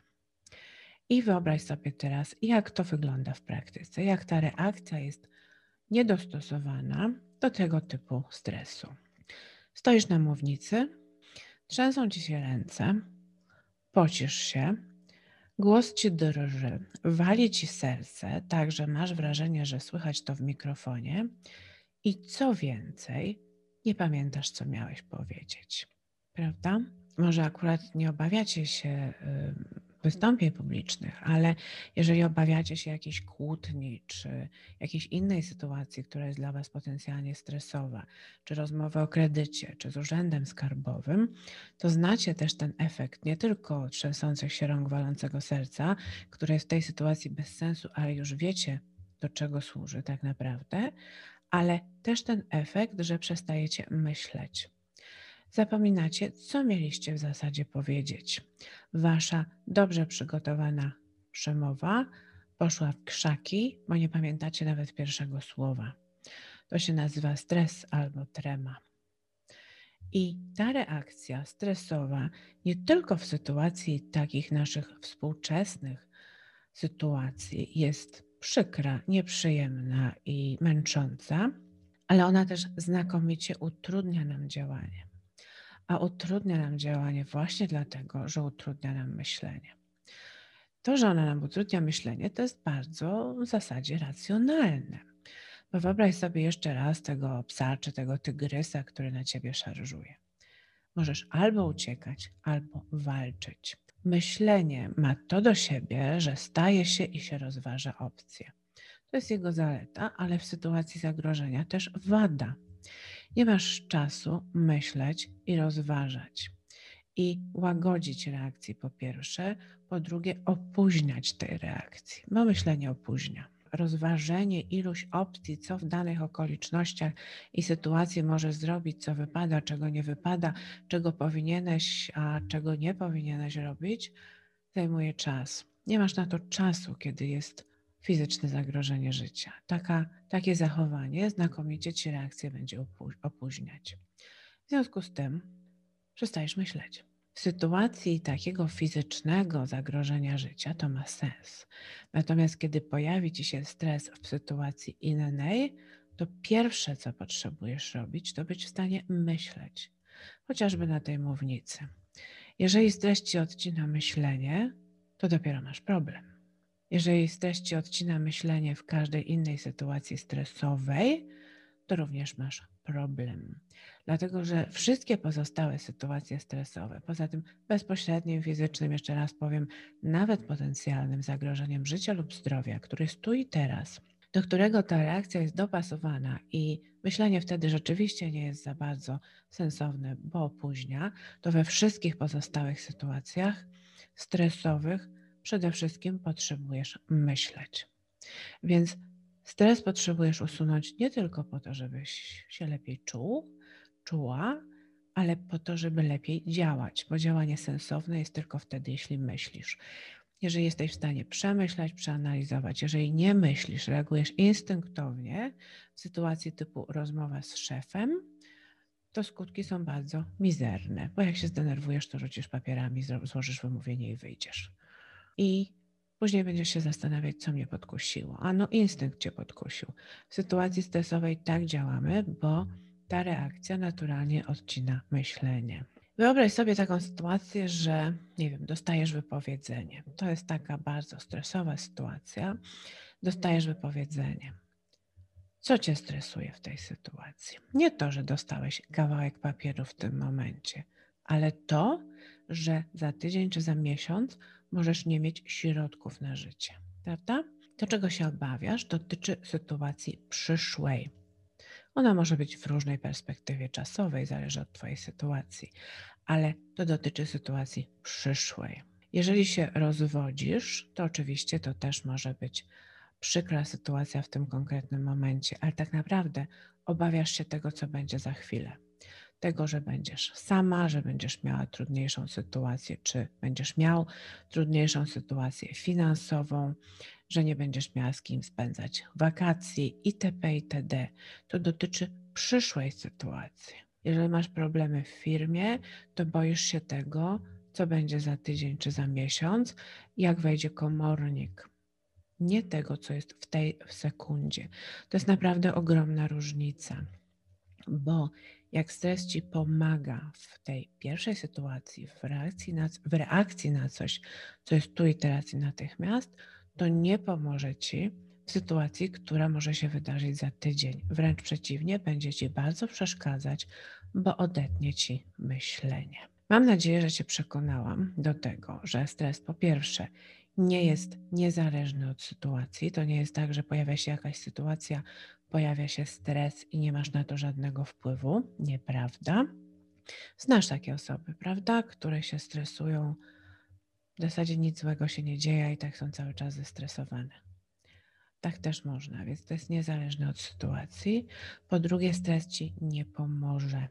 Speaker 1: I wyobraź sobie teraz, jak to wygląda w praktyce, jak ta reakcja jest niedostosowana do tego typu stresu. Stoisz na mównicy, trzęsą ci się ręce, pocisz się, głos ci drży, wali ci serce, tak że masz wrażenie, że słychać to w mikrofonie i co więcej, nie pamiętasz, co miałeś powiedzieć. Prawda? Może akurat nie obawiacie się wystąpień publicznych, ale jeżeli obawiacie się jakiejś kłótni, czy jakiejś innej sytuacji, która jest dla Was potencjalnie stresowa, czy rozmowy o kredycie, czy z urzędem skarbowym, to znacie też ten efekt nie tylko trzęsących się rąk walącego serca, które jest w tej sytuacji bez sensu, ale już wiecie, do czego służy tak naprawdę, ale też ten efekt, że przestajecie myśleć zapominacie, co mieliście w zasadzie powiedzieć. Wasza dobrze przygotowana przemowa poszła w krzaki, bo nie pamiętacie nawet pierwszego słowa. To się nazywa stres albo trema. I ta reakcja stresowa nie tylko w sytuacji takich naszych współczesnych sytuacji jest przykra, nieprzyjemna i męcząca, ale ona też znakomicie utrudnia nam działanie a utrudnia nam działanie właśnie dlatego, że utrudnia nam myślenie. To, że ona nam utrudnia myślenie, to jest bardzo w zasadzie racjonalne. Bo wyobraź sobie jeszcze raz tego psa czy tego tygrysa, który na ciebie szarżuje. Możesz albo uciekać, albo walczyć. Myślenie ma to do siebie, że staje się i się rozważa opcje. To jest jego zaleta, ale w sytuacji zagrożenia też wada. Nie masz czasu myśleć i rozważać i łagodzić reakcji po pierwsze, po drugie opóźniać tej reakcji, bo myślenie opóźnia. Rozważenie iluś opcji, co w danych okolicznościach i sytuacji możesz zrobić, co wypada, czego nie wypada, czego powinieneś, a czego nie powinieneś robić, zajmuje czas. Nie masz na to czasu, kiedy jest fizyczne zagrożenie życia. Taka, takie zachowanie znakomicie ci reakcję będzie opóźniać. W związku z tym przestajesz myśleć. W sytuacji takiego fizycznego zagrożenia życia to ma sens. Natomiast kiedy pojawi ci się stres w sytuacji innej, to pierwsze, co potrzebujesz robić, to być w stanie myśleć, chociażby na tej mównicy. Jeżeli stres ci odcina myślenie, to dopiero masz problem. Jeżeli stres ci odcina myślenie w każdej innej sytuacji stresowej, to również masz problem. Dlatego, że wszystkie pozostałe sytuacje stresowe, poza tym bezpośrednim, fizycznym, jeszcze raz powiem, nawet potencjalnym zagrożeniem życia lub zdrowia, który jest tu i teraz, do którego ta reakcja jest dopasowana i myślenie wtedy rzeczywiście nie jest za bardzo sensowne, bo opóźnia, to we wszystkich pozostałych sytuacjach stresowych przede wszystkim potrzebujesz myśleć. Więc stres potrzebujesz usunąć nie tylko po to, żebyś się lepiej czuł, czuła, ale po to, żeby lepiej działać, bo działanie sensowne jest tylko wtedy, jeśli myślisz. Jeżeli jesteś w stanie przemyśleć, przeanalizować, jeżeli nie myślisz, reagujesz instynktownie w sytuacji typu rozmowa z szefem, to skutki są bardzo mizerne, bo jak się zdenerwujesz, to rzucisz papierami, złożysz wymówienie i wyjdziesz i później będziesz się zastanawiać, co mnie podkusiło. A no, instynkt cię podkusił. W sytuacji stresowej tak działamy, bo ta reakcja naturalnie odcina myślenie. Wyobraź sobie taką sytuację, że nie wiem, dostajesz wypowiedzenie. To jest taka bardzo stresowa sytuacja. Dostajesz wypowiedzenie. Co cię stresuje w tej sytuacji? Nie to, że dostałeś kawałek papieru w tym momencie, ale to, że za tydzień czy za miesiąc możesz nie mieć środków na życie, prawda? To, czego się obawiasz, dotyczy sytuacji przyszłej. Ona może być w różnej perspektywie czasowej, zależy od Twojej sytuacji, ale to dotyczy sytuacji przyszłej. Jeżeli się rozwodzisz, to oczywiście to też może być przykra sytuacja w tym konkretnym momencie, ale tak naprawdę obawiasz się tego, co będzie za chwilę tego, że będziesz sama, że będziesz miała trudniejszą sytuację, czy będziesz miał trudniejszą sytuację finansową, że nie będziesz miała z kim spędzać wakacji itp. itd. To dotyczy przyszłej sytuacji. Jeżeli masz problemy w firmie, to boisz się tego, co będzie za tydzień czy za miesiąc, jak wejdzie komornik. Nie tego, co jest w tej w sekundzie. To jest naprawdę ogromna różnica, bo jak stres ci pomaga w tej pierwszej sytuacji, w reakcji na, w reakcji na coś, co jest tu i teraz i natychmiast, to nie pomoże ci w sytuacji, która może się wydarzyć za tydzień. Wręcz przeciwnie, będzie ci bardzo przeszkadzać, bo odetnie ci myślenie. Mam nadzieję, że Cię przekonałam do tego, że stres po pierwsze nie jest niezależny od sytuacji. To nie jest tak, że pojawia się jakaś sytuacja, pojawia się stres i nie masz na to żadnego wpływu. Nieprawda. Znasz takie osoby, prawda, które się stresują. W zasadzie nic złego się nie dzieje i tak są cały czas zestresowane. Tak też można, więc to jest niezależne od sytuacji. Po drugie, stres ci nie pomoże.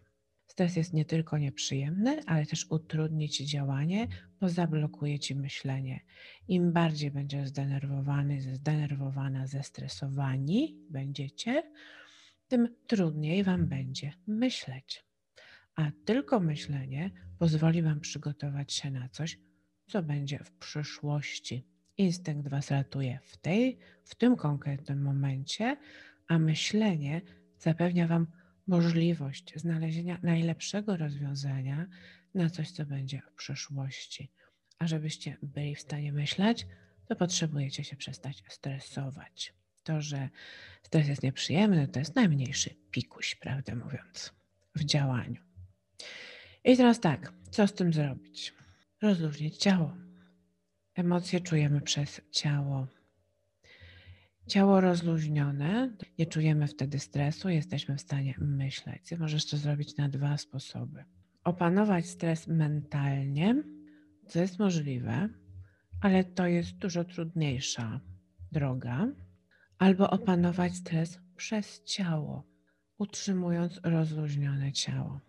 Speaker 1: Stres jest nie tylko nieprzyjemny, ale też utrudni ci działanie, bo zablokuje ci myślenie. Im bardziej będziesz zdenerwowany, zdenerwowana, zestresowani będziecie, tym trudniej wam będzie myśleć. A tylko myślenie pozwoli wam przygotować się na coś, co będzie w przyszłości. Instynkt was ratuje w, tej, w tym konkretnym momencie, a myślenie zapewnia wam możliwość znalezienia najlepszego rozwiązania na coś, co będzie w przyszłości. A żebyście byli w stanie myśleć, to potrzebujecie się przestać stresować. To, że stres jest nieprzyjemny, to jest najmniejszy pikuś, prawdę mówiąc, w działaniu. I teraz tak, co z tym zrobić? Rozluźnić ciało. Emocje czujemy przez ciało. Ciało rozluźnione, nie czujemy wtedy stresu, jesteśmy w stanie myśleć. Możesz to zrobić na dwa sposoby. Opanować stres mentalnie, co jest możliwe, ale to jest dużo trudniejsza droga, albo opanować stres przez ciało, utrzymując rozluźnione ciało.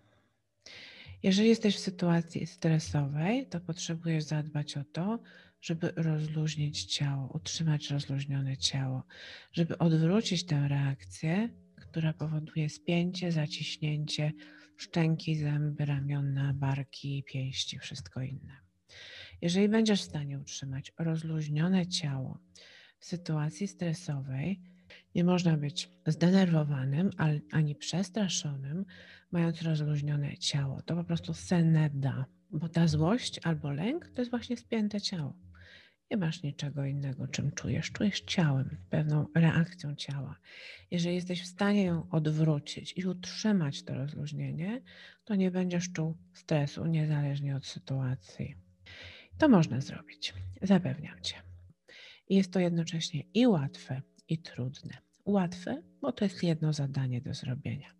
Speaker 1: Jeżeli jesteś w sytuacji stresowej, to potrzebujesz zadbać o to, żeby rozluźnić ciało, utrzymać rozluźnione ciało, żeby odwrócić tę reakcję, która powoduje spięcie, zaciśnięcie szczęki, zęby, ramiona, barki, pięści, wszystko inne. Jeżeli będziesz w stanie utrzymać rozluźnione ciało w sytuacji stresowej, nie można być zdenerwowanym ani przestraszonym, mając rozluźnione ciało. To po prostu seneda, bo ta złość albo lęk to jest właśnie spięte ciało. Nie masz niczego innego, czym czujesz. Czujesz ciałem, pewną reakcją ciała. Jeżeli jesteś w stanie ją odwrócić i utrzymać to rozluźnienie, to nie będziesz czuł stresu, niezależnie od sytuacji. To można zrobić, zapewniam cię. Jest to jednocześnie i łatwe, i trudne. Łatwe, bo to jest jedno zadanie do zrobienia.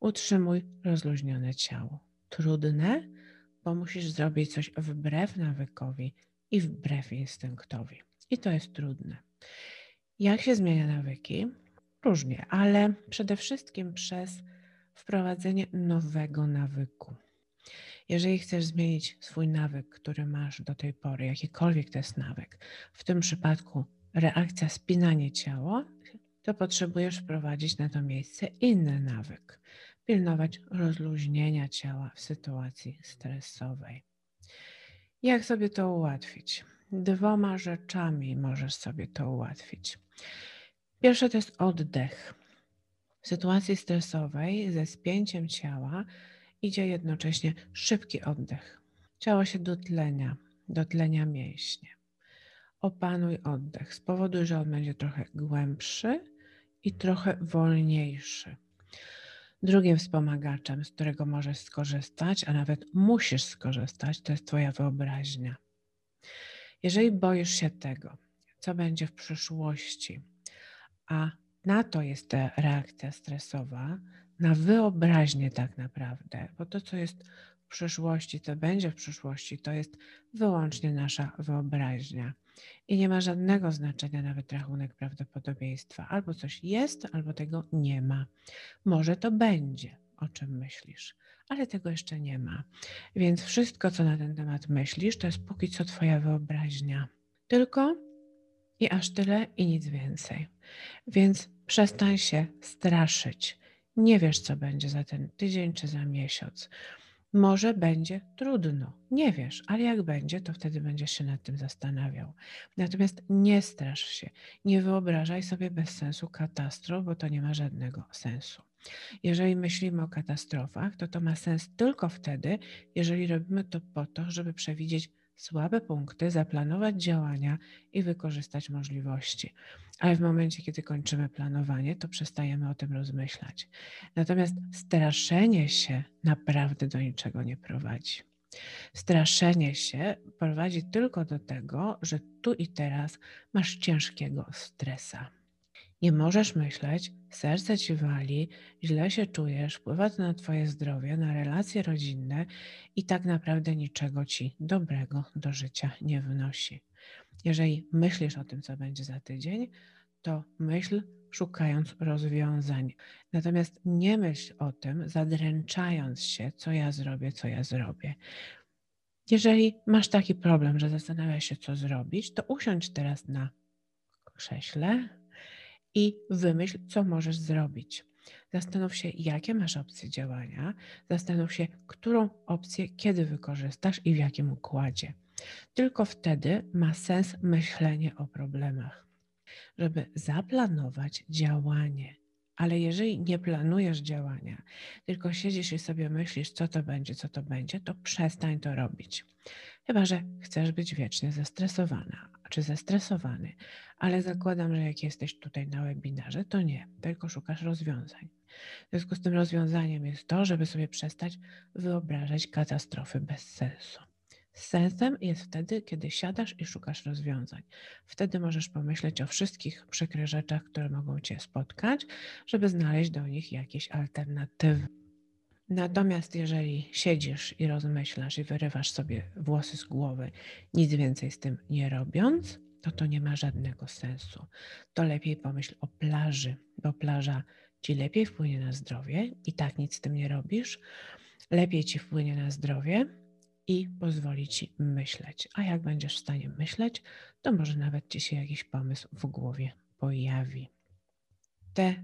Speaker 1: Utrzymuj rozluźnione ciało. Trudne, bo musisz zrobić coś wbrew nawykowi, i wbrew instynktowi. I to jest trudne. Jak się zmienia nawyki? Różnie, ale przede wszystkim przez wprowadzenie nowego nawyku. Jeżeli chcesz zmienić swój nawyk, który masz do tej pory, jakikolwiek to jest nawyk, w tym przypadku reakcja spinanie ciała, to potrzebujesz wprowadzić na to miejsce inny nawyk. Pilnować rozluźnienia ciała w sytuacji stresowej. Jak sobie to ułatwić? Dwoma rzeczami możesz sobie to ułatwić. Pierwsze to jest oddech. W sytuacji stresowej ze spięciem ciała idzie jednocześnie szybki oddech. Ciało się dotlenia, dotlenia mięśnie. Opanuj oddech. Spowoduj, że on będzie trochę głębszy i trochę wolniejszy. Drugim wspomagaczem, z którego możesz skorzystać, a nawet musisz skorzystać, to jest Twoja wyobraźnia. Jeżeli boisz się tego, co będzie w przyszłości, a na to jest ta reakcja stresowa, na wyobraźnię tak naprawdę, bo to, co jest przyszłości, co będzie w przyszłości, to jest wyłącznie nasza wyobraźnia. I nie ma żadnego znaczenia nawet rachunek prawdopodobieństwa. Albo coś jest, albo tego nie ma. Może to będzie, o czym myślisz, ale tego jeszcze nie ma. Więc wszystko, co na ten temat myślisz, to jest póki co Twoja wyobraźnia. Tylko i aż tyle i nic więcej. Więc przestań się straszyć. Nie wiesz, co będzie za ten tydzień czy za miesiąc. Może będzie trudno, nie wiesz, ale jak będzie, to wtedy będziesz się nad tym zastanawiał. Natomiast nie strasz się, nie wyobrażaj sobie bez sensu katastrof, bo to nie ma żadnego sensu. Jeżeli myślimy o katastrofach, to to ma sens tylko wtedy, jeżeli robimy to po to, żeby przewidzieć słabe punkty, zaplanować działania i wykorzystać możliwości. Ale w momencie, kiedy kończymy planowanie, to przestajemy o tym rozmyślać. Natomiast straszenie się naprawdę do niczego nie prowadzi. Straszenie się prowadzi tylko do tego, że tu i teraz masz ciężkiego stresa. Nie możesz myśleć, serce ci wali, źle się czujesz, wpływa to na Twoje zdrowie, na relacje rodzinne i tak naprawdę niczego ci dobrego do życia nie wnosi. Jeżeli myślisz o tym, co będzie za tydzień, to myśl szukając rozwiązań. Natomiast nie myśl o tym, zadręczając się, co ja zrobię, co ja zrobię. Jeżeli masz taki problem, że zastanawiasz się, co zrobić, to usiądź teraz na krześle, i wymyśl, co możesz zrobić. Zastanów się, jakie masz opcje działania, zastanów się, którą opcję kiedy wykorzystasz i w jakim układzie. Tylko wtedy ma sens myślenie o problemach, żeby zaplanować działanie. Ale jeżeli nie planujesz działania, tylko siedzisz i sobie myślisz, co to będzie, co to będzie, to przestań to robić. Chyba, że chcesz być wiecznie zestresowana czy zestresowany, ale zakładam, że jak jesteś tutaj na webinarze, to nie, tylko szukasz rozwiązań. W związku z tym rozwiązaniem jest to, żeby sobie przestać wyobrażać katastrofy bez sensu. Sensem jest wtedy, kiedy siadasz i szukasz rozwiązań. Wtedy możesz pomyśleć o wszystkich przykrych rzeczach, które mogą Cię spotkać, żeby znaleźć do nich jakieś alternatywy. Natomiast jeżeli siedzisz i rozmyślasz i wyrywasz sobie włosy z głowy, nic więcej z tym nie robiąc, to to nie ma żadnego sensu. To lepiej pomyśl o plaży, bo plaża ci lepiej wpłynie na zdrowie i tak nic z tym nie robisz. Lepiej ci wpłynie na zdrowie i pozwoli ci myśleć. A jak będziesz w stanie myśleć, to może nawet ci się jakiś pomysł w głowie pojawi. Te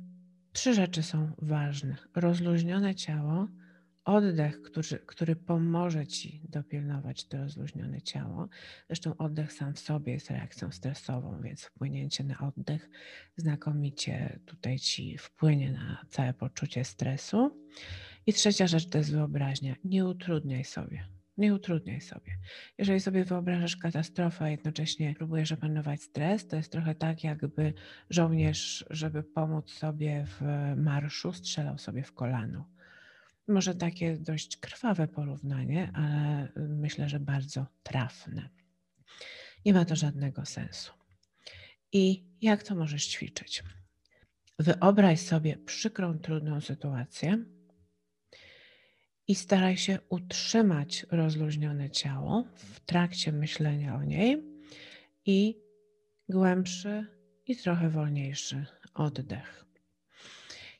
Speaker 1: trzy rzeczy są ważne: rozluźnione ciało oddech, który, który pomoże ci dopilnować to rozluźnione ciało. Zresztą oddech sam w sobie jest reakcją stresową, więc wpłynięcie na oddech znakomicie tutaj ci wpłynie na całe poczucie stresu. I trzecia rzecz to jest wyobraźnia. Nie utrudniaj sobie. Nie utrudniaj sobie. Jeżeli sobie wyobrażasz katastrofę, a jednocześnie próbujesz opanować stres, to jest trochę tak, jakby żołnierz, żeby pomóc sobie w marszu, strzelał sobie w kolano może takie dość krwawe porównanie, ale myślę, że bardzo trafne. Nie ma to żadnego sensu. I jak to możesz ćwiczyć? Wyobraź sobie przykrą, trudną sytuację i staraj się utrzymać rozluźnione ciało w trakcie myślenia o niej i głębszy i trochę wolniejszy oddech.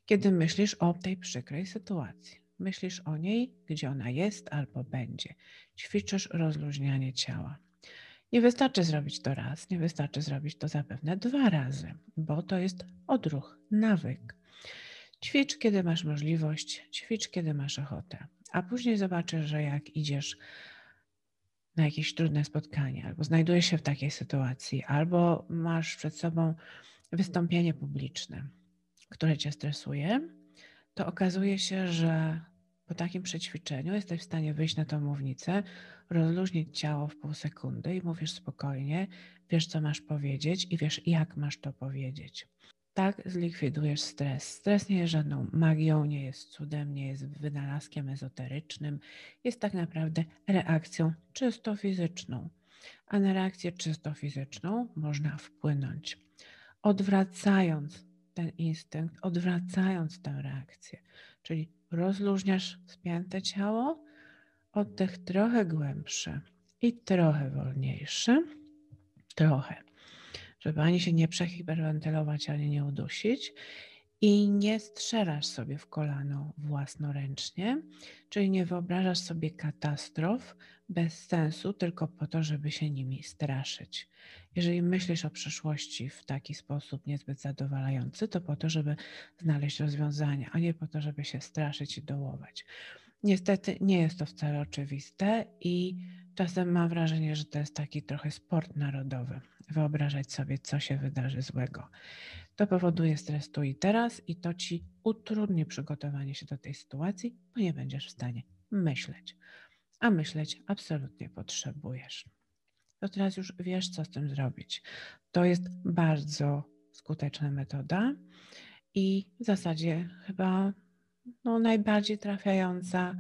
Speaker 1: Kiedy myślisz o tej przykrej sytuacji, Myślisz o niej, gdzie ona jest albo będzie. Ćwiczysz rozluźnianie ciała. Nie wystarczy zrobić to raz, nie wystarczy zrobić to zapewne dwa razy, bo to jest odruch, nawyk. Ćwicz, kiedy masz możliwość, ćwicz, kiedy masz ochotę, a później zobaczysz, że jak idziesz na jakieś trudne spotkanie, albo znajdujesz się w takiej sytuacji, albo masz przed sobą wystąpienie publiczne, które cię stresuje, to okazuje się, że po takim przećwiczeniu jesteś w stanie wyjść na tą mównicę, rozluźnić ciało w pół sekundy i mówisz spokojnie, wiesz co masz powiedzieć i wiesz jak masz to powiedzieć. Tak zlikwidujesz stres. Stres nie jest żadną magią, nie jest cudem, nie jest wynalazkiem ezoterycznym. Jest tak naprawdę reakcją czysto fizyczną. A na reakcję czysto fizyczną można wpłynąć, odwracając ten instynkt, odwracając tę reakcję. Czyli rozluźniasz spięte ciało, oddech trochę głębszy i trochę wolniejszy. Trochę, żeby ani się nie przehiperwentylować, ani nie udusić. i nie strzelasz sobie w kolano własnoręcznie, czyli nie wyobrażasz sobie katastrof bez sensu, tylko po to, żeby się nimi straszyć. Jeżeli myślisz o przyszłości w taki sposób niezbyt zadowalający, to po to, żeby znaleźć rozwiązania, a nie po to, żeby się straszyć i dołować. Niestety nie jest to wcale oczywiste i czasem mam wrażenie, że to jest taki trochę sport narodowy. Wyobrażać sobie, co się wydarzy złego. To powoduje stres tu i teraz i to ci utrudni przygotowanie się do tej sytuacji, bo nie będziesz w stanie myśleć. A myśleć absolutnie potrzebujesz. To teraz już wiesz, co z tym zrobić. To jest bardzo skuteczna metoda i w zasadzie chyba no, najbardziej trafiająca,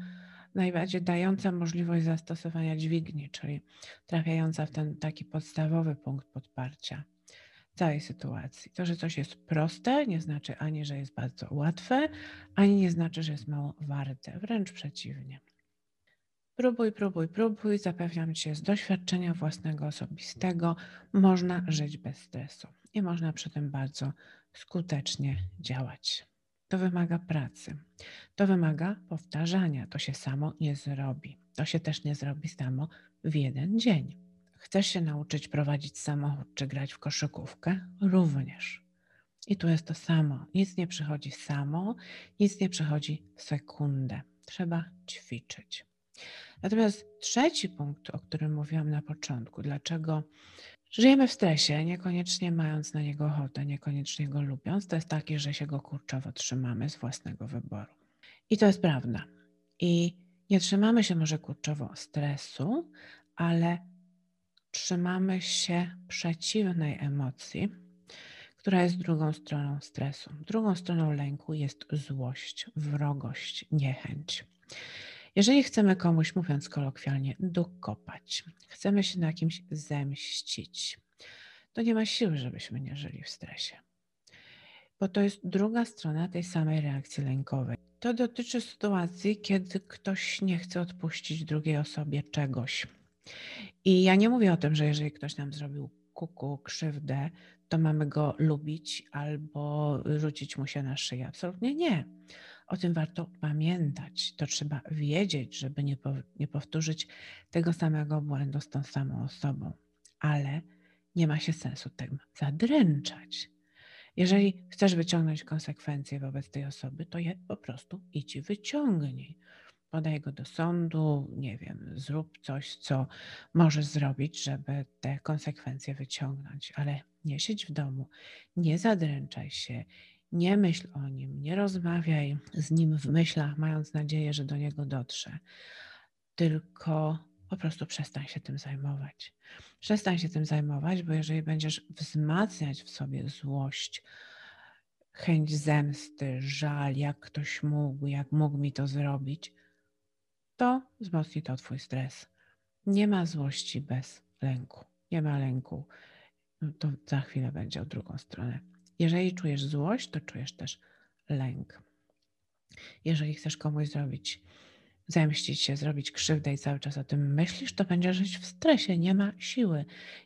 Speaker 1: najbardziej dająca możliwość zastosowania dźwigni, czyli trafiająca w ten taki podstawowy punkt podparcia całej sytuacji. To, że coś jest proste, nie znaczy ani, że jest bardzo łatwe, ani nie znaczy, że jest mało warte. Wręcz przeciwnie. Próbuj, próbuj, próbuj. Zapewniam cię z doświadczenia własnego, osobistego, można żyć bez stresu i można przy tym bardzo skutecznie działać. To wymaga pracy, to wymaga powtarzania. To się samo nie zrobi. To się też nie zrobi samo w jeden dzień. Chcesz się nauczyć prowadzić samochód czy grać w koszykówkę? Również. I tu jest to samo. Nic nie przychodzi samo, nic nie przychodzi w sekundę. Trzeba ćwiczyć. Natomiast trzeci punkt, o którym mówiłam na początku, dlaczego żyjemy w stresie, niekoniecznie mając na niego ochotę, niekoniecznie go lubiąc, to jest taki, że się go kurczowo trzymamy z własnego wyboru. I to jest prawda. I nie trzymamy się może kurczowo stresu, ale trzymamy się przeciwnej emocji, która jest drugą stroną stresu. Drugą stroną lęku jest złość, wrogość, niechęć. Jeżeli chcemy komuś, mówiąc kolokwialnie, dokopać, chcemy się na kimś zemścić, to nie ma siły, żebyśmy nie żyli w stresie. Bo to jest druga strona tej samej reakcji lękowej. To dotyczy sytuacji, kiedy ktoś nie chce odpuścić drugiej osobie czegoś. I ja nie mówię o tym, że jeżeli ktoś nam zrobił kuku, krzywdę, to mamy go lubić albo rzucić mu się na szyję. Absolutnie nie. O tym warto pamiętać. To trzeba wiedzieć, żeby nie, po, nie powtórzyć tego samego błędu z tą samą osobą. Ale nie ma się sensu tym zadręczać. Jeżeli chcesz wyciągnąć konsekwencje wobec tej osoby, to je po prostu idź i wyciągnij podaj go do sądu, nie wiem, zrób coś, co możesz zrobić, żeby te konsekwencje wyciągnąć, ale nie siedź w domu, nie zadręczaj się, nie myśl o nim, nie rozmawiaj z nim w myślach, mając nadzieję, że do niego dotrze, tylko po prostu przestań się tym zajmować. Przestań się tym zajmować, bo jeżeli będziesz wzmacniać w sobie złość, chęć zemsty, żal, jak ktoś mógł, jak mógł mi to zrobić, to wzmocni to Twój stres. Nie ma złości bez lęku. Nie ma lęku. No to za chwilę będzie o drugą stronę. Jeżeli czujesz złość, to czujesz też lęk. Jeżeli chcesz komuś zrobić, zemścić się, zrobić krzywdę i cały czas o tym myślisz, to będziesz żyć w stresie, nie ma siły,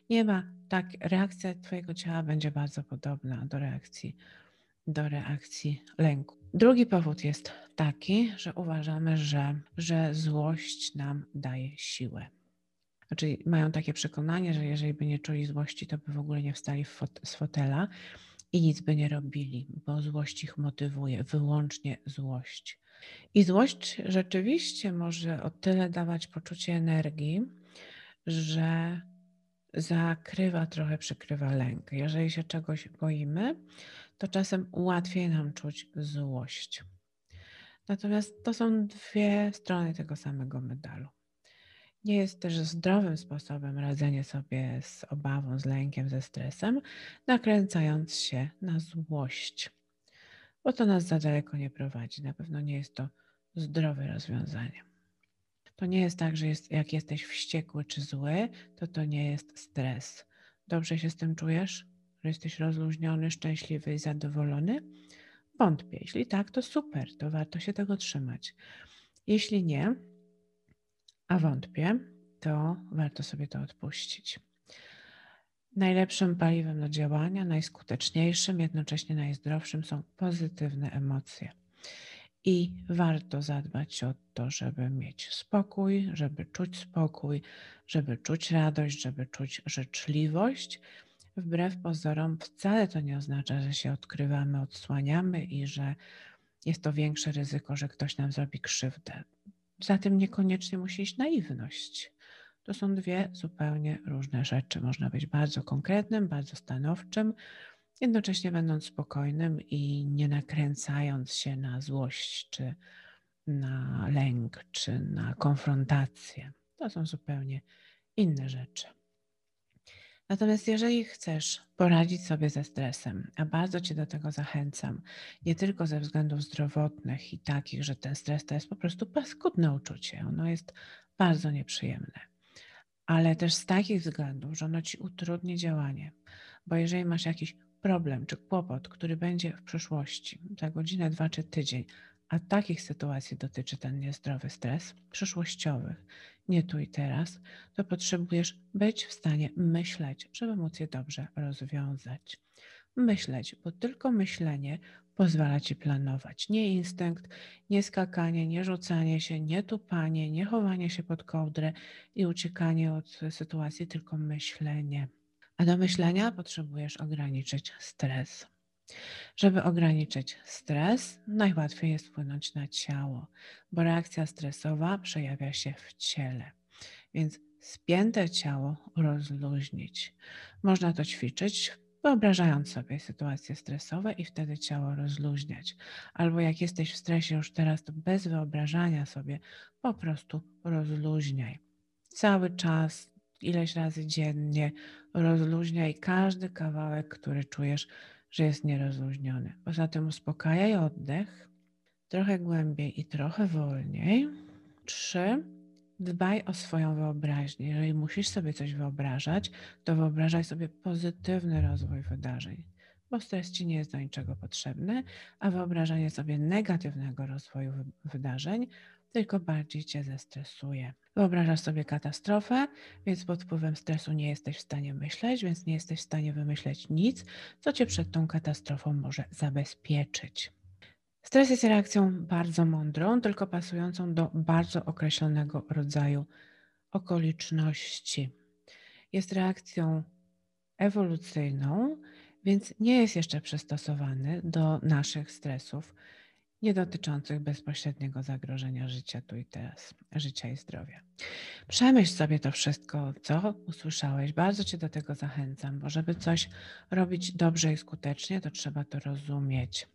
Speaker 1: nie ma tak, reakcja Twojego ciała będzie bardzo podobna do reakcji, do reakcji lęku. Drugi powód jest taki, że uważamy, że, że złość nam daje siłę. Znaczy, mają takie przekonanie, że jeżeli by nie czuli złości, to by w ogóle nie wstali z fotela i nic by nie robili, bo złość ich motywuje, wyłącznie złość. I złość rzeczywiście może o tyle dawać poczucie energii, że zakrywa trochę, przykrywa lęk. Jeżeli się czegoś boimy, to czasem łatwiej nam czuć złość. Natomiast to są dwie strony tego samego medalu. Nie jest też zdrowym sposobem radzenie sobie z obawą, z lękiem, ze stresem, nakręcając się na złość, bo to nas za daleko nie prowadzi. Na pewno nie jest to zdrowe rozwiązanie. To nie jest tak, że jest, jak jesteś wściekły czy zły, to to nie jest stres. Dobrze się z tym czujesz? Że jesteś rozluźniony, szczęśliwy i zadowolony? Wątpię. Jeśli tak, to super, to warto się tego trzymać. Jeśli nie, a wątpię, to warto sobie to odpuścić. Najlepszym paliwem do działania, najskuteczniejszym, jednocześnie najzdrowszym są pozytywne emocje. I warto zadbać o to, żeby mieć spokój, żeby czuć spokój, żeby czuć radość, żeby czuć życzliwość. Wbrew pozorom, wcale to nie oznacza, że się odkrywamy, odsłaniamy i że jest to większe ryzyko, że ktoś nam zrobi krzywdę. Za tym niekoniecznie musi iść naiwność. To są dwie zupełnie różne rzeczy. Można być bardzo konkretnym, bardzo stanowczym, jednocześnie będąc spokojnym i nie nakręcając się na złość, czy na lęk, czy na konfrontację. To są zupełnie inne rzeczy. Natomiast jeżeli chcesz poradzić sobie ze stresem, a bardzo Cię do tego zachęcam, nie tylko ze względów zdrowotnych i takich, że ten stres to jest po prostu paskudne uczucie, ono jest bardzo nieprzyjemne, ale też z takich względów, że ono Ci utrudni działanie, bo jeżeli masz jakiś problem czy kłopot, który będzie w przyszłości, za godzinę, dwa czy tydzień, a takich sytuacji dotyczy ten niezdrowy stres, przyszłościowych, nie tu i teraz, to potrzebujesz być w stanie myśleć, żeby móc je dobrze rozwiązać. Myśleć, bo tylko myślenie pozwala ci planować. Nie instynkt, nie skakanie, nie rzucanie się, nie tupanie, nie chowanie się pod kołdrę i uciekanie od sytuacji, tylko myślenie. A do myślenia potrzebujesz ograniczyć stres. Żeby ograniczyć stres, najłatwiej jest wpłynąć na ciało, bo reakcja stresowa przejawia się w ciele. Więc spięte ciało rozluźnić. Można to ćwiczyć, wyobrażając sobie sytuacje stresowe i wtedy ciało rozluźniać. Albo jak jesteś w stresie już teraz, to bez wyobrażania sobie po prostu rozluźniaj. Cały czas, ileś razy dziennie rozluźniaj każdy kawałek, który czujesz że jest nierozluźniony. Poza tym uspokajaj oddech trochę głębiej i trochę wolniej. Trzy. Dbaj o swoją wyobraźnię. Jeżeli musisz sobie coś wyobrażać, to wyobrażaj sobie pozytywny rozwój wydarzeń, bo stres ci nie jest do niczego potrzebny, a wyobrażanie sobie negatywnego rozwoju wydarzeń tylko bardziej cię zestresuje. Wyobrażasz sobie katastrofę, więc pod wpływem stresu nie jesteś w stanie myśleć, więc nie jesteś w stanie wymyśleć nic, co cię przed tą katastrofą może zabezpieczyć. Stres jest reakcją bardzo mądrą, tylko pasującą do bardzo określonego rodzaju okoliczności. Jest reakcją ewolucyjną, więc nie jest jeszcze przystosowany do naszych stresów nie dotyczących bezpośredniego zagrożenia życia tu i teraz, życia i zdrowia. Przemyśl sobie to wszystko, co usłyszałeś. Bardzo Cię do tego zachęcam, bo żeby coś robić dobrze i skutecznie, to trzeba to rozumieć.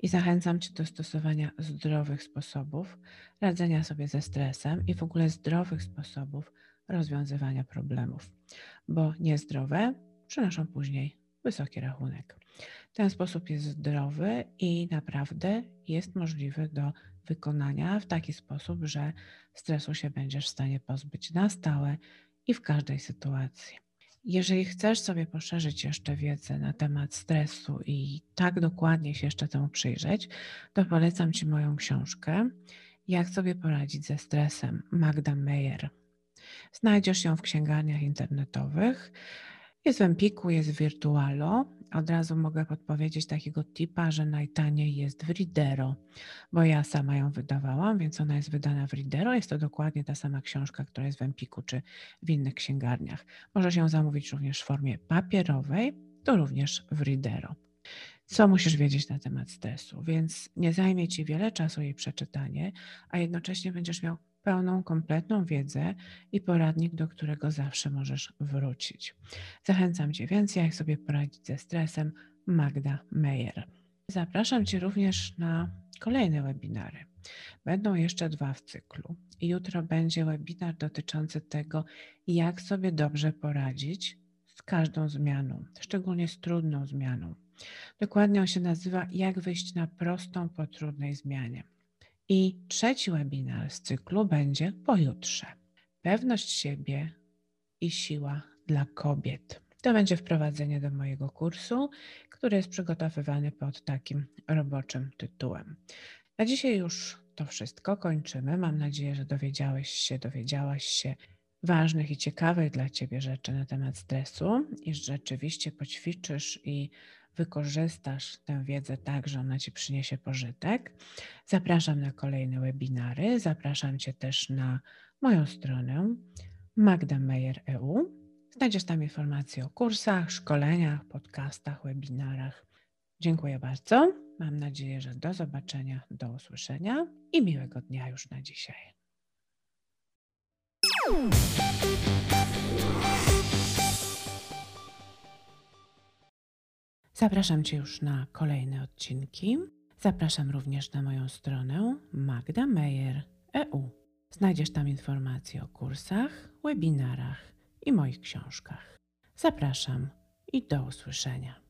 Speaker 1: I zachęcam Cię do stosowania zdrowych sposobów radzenia sobie ze stresem i w ogóle zdrowych sposobów rozwiązywania problemów, bo niezdrowe przynoszą później wysoki rachunek. Ten sposób jest zdrowy i naprawdę jest możliwy do wykonania w taki sposób, że stresu się będziesz w stanie pozbyć na stałe i w każdej sytuacji. Jeżeli chcesz sobie poszerzyć jeszcze wiedzę na temat stresu i tak dokładnie się jeszcze temu przyjrzeć, to polecam Ci moją książkę Jak sobie poradzić ze stresem Magda Meyer. Znajdziesz ją w księgarniach internetowych. Jest w Empiku, jest w Virtualo. Od razu mogę podpowiedzieć takiego tipa, że najtaniej jest w Ridero, bo ja sama ją wydawałam, więc ona jest wydana w Ridero. Jest to dokładnie ta sama książka, która jest w Empiku czy w innych księgarniach. Możesz ją zamówić również w formie papierowej, to również w Ridero. Co musisz wiedzieć na temat stresu? Więc nie zajmie ci wiele czasu jej przeczytanie, a jednocześnie będziesz miał pełną, kompletną wiedzę i poradnik, do którego zawsze możesz wrócić. Zachęcam Cię więcej, jak sobie poradzić ze stresem. Magda Meyer. Zapraszam Cię również na kolejne webinary. Będą jeszcze dwa w cyklu. Jutro będzie webinar dotyczący tego, jak sobie dobrze poradzić z każdą zmianą, szczególnie z trudną zmianą. Dokładnie on się nazywa Jak wyjść na prostą po trudnej zmianie. I trzeci webinar z cyklu będzie pojutrze. Pewność siebie i siła dla kobiet. To będzie wprowadzenie do mojego kursu, który jest przygotowywany pod takim roboczym tytułem. Na dzisiaj już to wszystko kończymy. Mam nadzieję, że dowiedziałeś się, dowiedziałaś się, ważnych i ciekawych dla Ciebie rzeczy na temat stresu i rzeczywiście poćwiczysz i wykorzystasz tę wiedzę tak, że ona Ci przyniesie pożytek. Zapraszam na kolejne webinary. Zapraszam Cię też na moją stronę Magda Meyer EU. Znajdziesz tam informacje o kursach, szkoleniach, podcastach, webinarach. Dziękuję bardzo. Mam nadzieję, że do zobaczenia, do usłyszenia i miłego dnia już na dzisiaj. Zapraszam Cię już na kolejne odcinki. Zapraszam również na moją stronę Magda Meyer EU. Znajdziesz tam informacje o kursach, webinarach i moich książkach. Zapraszam i do usłyszenia.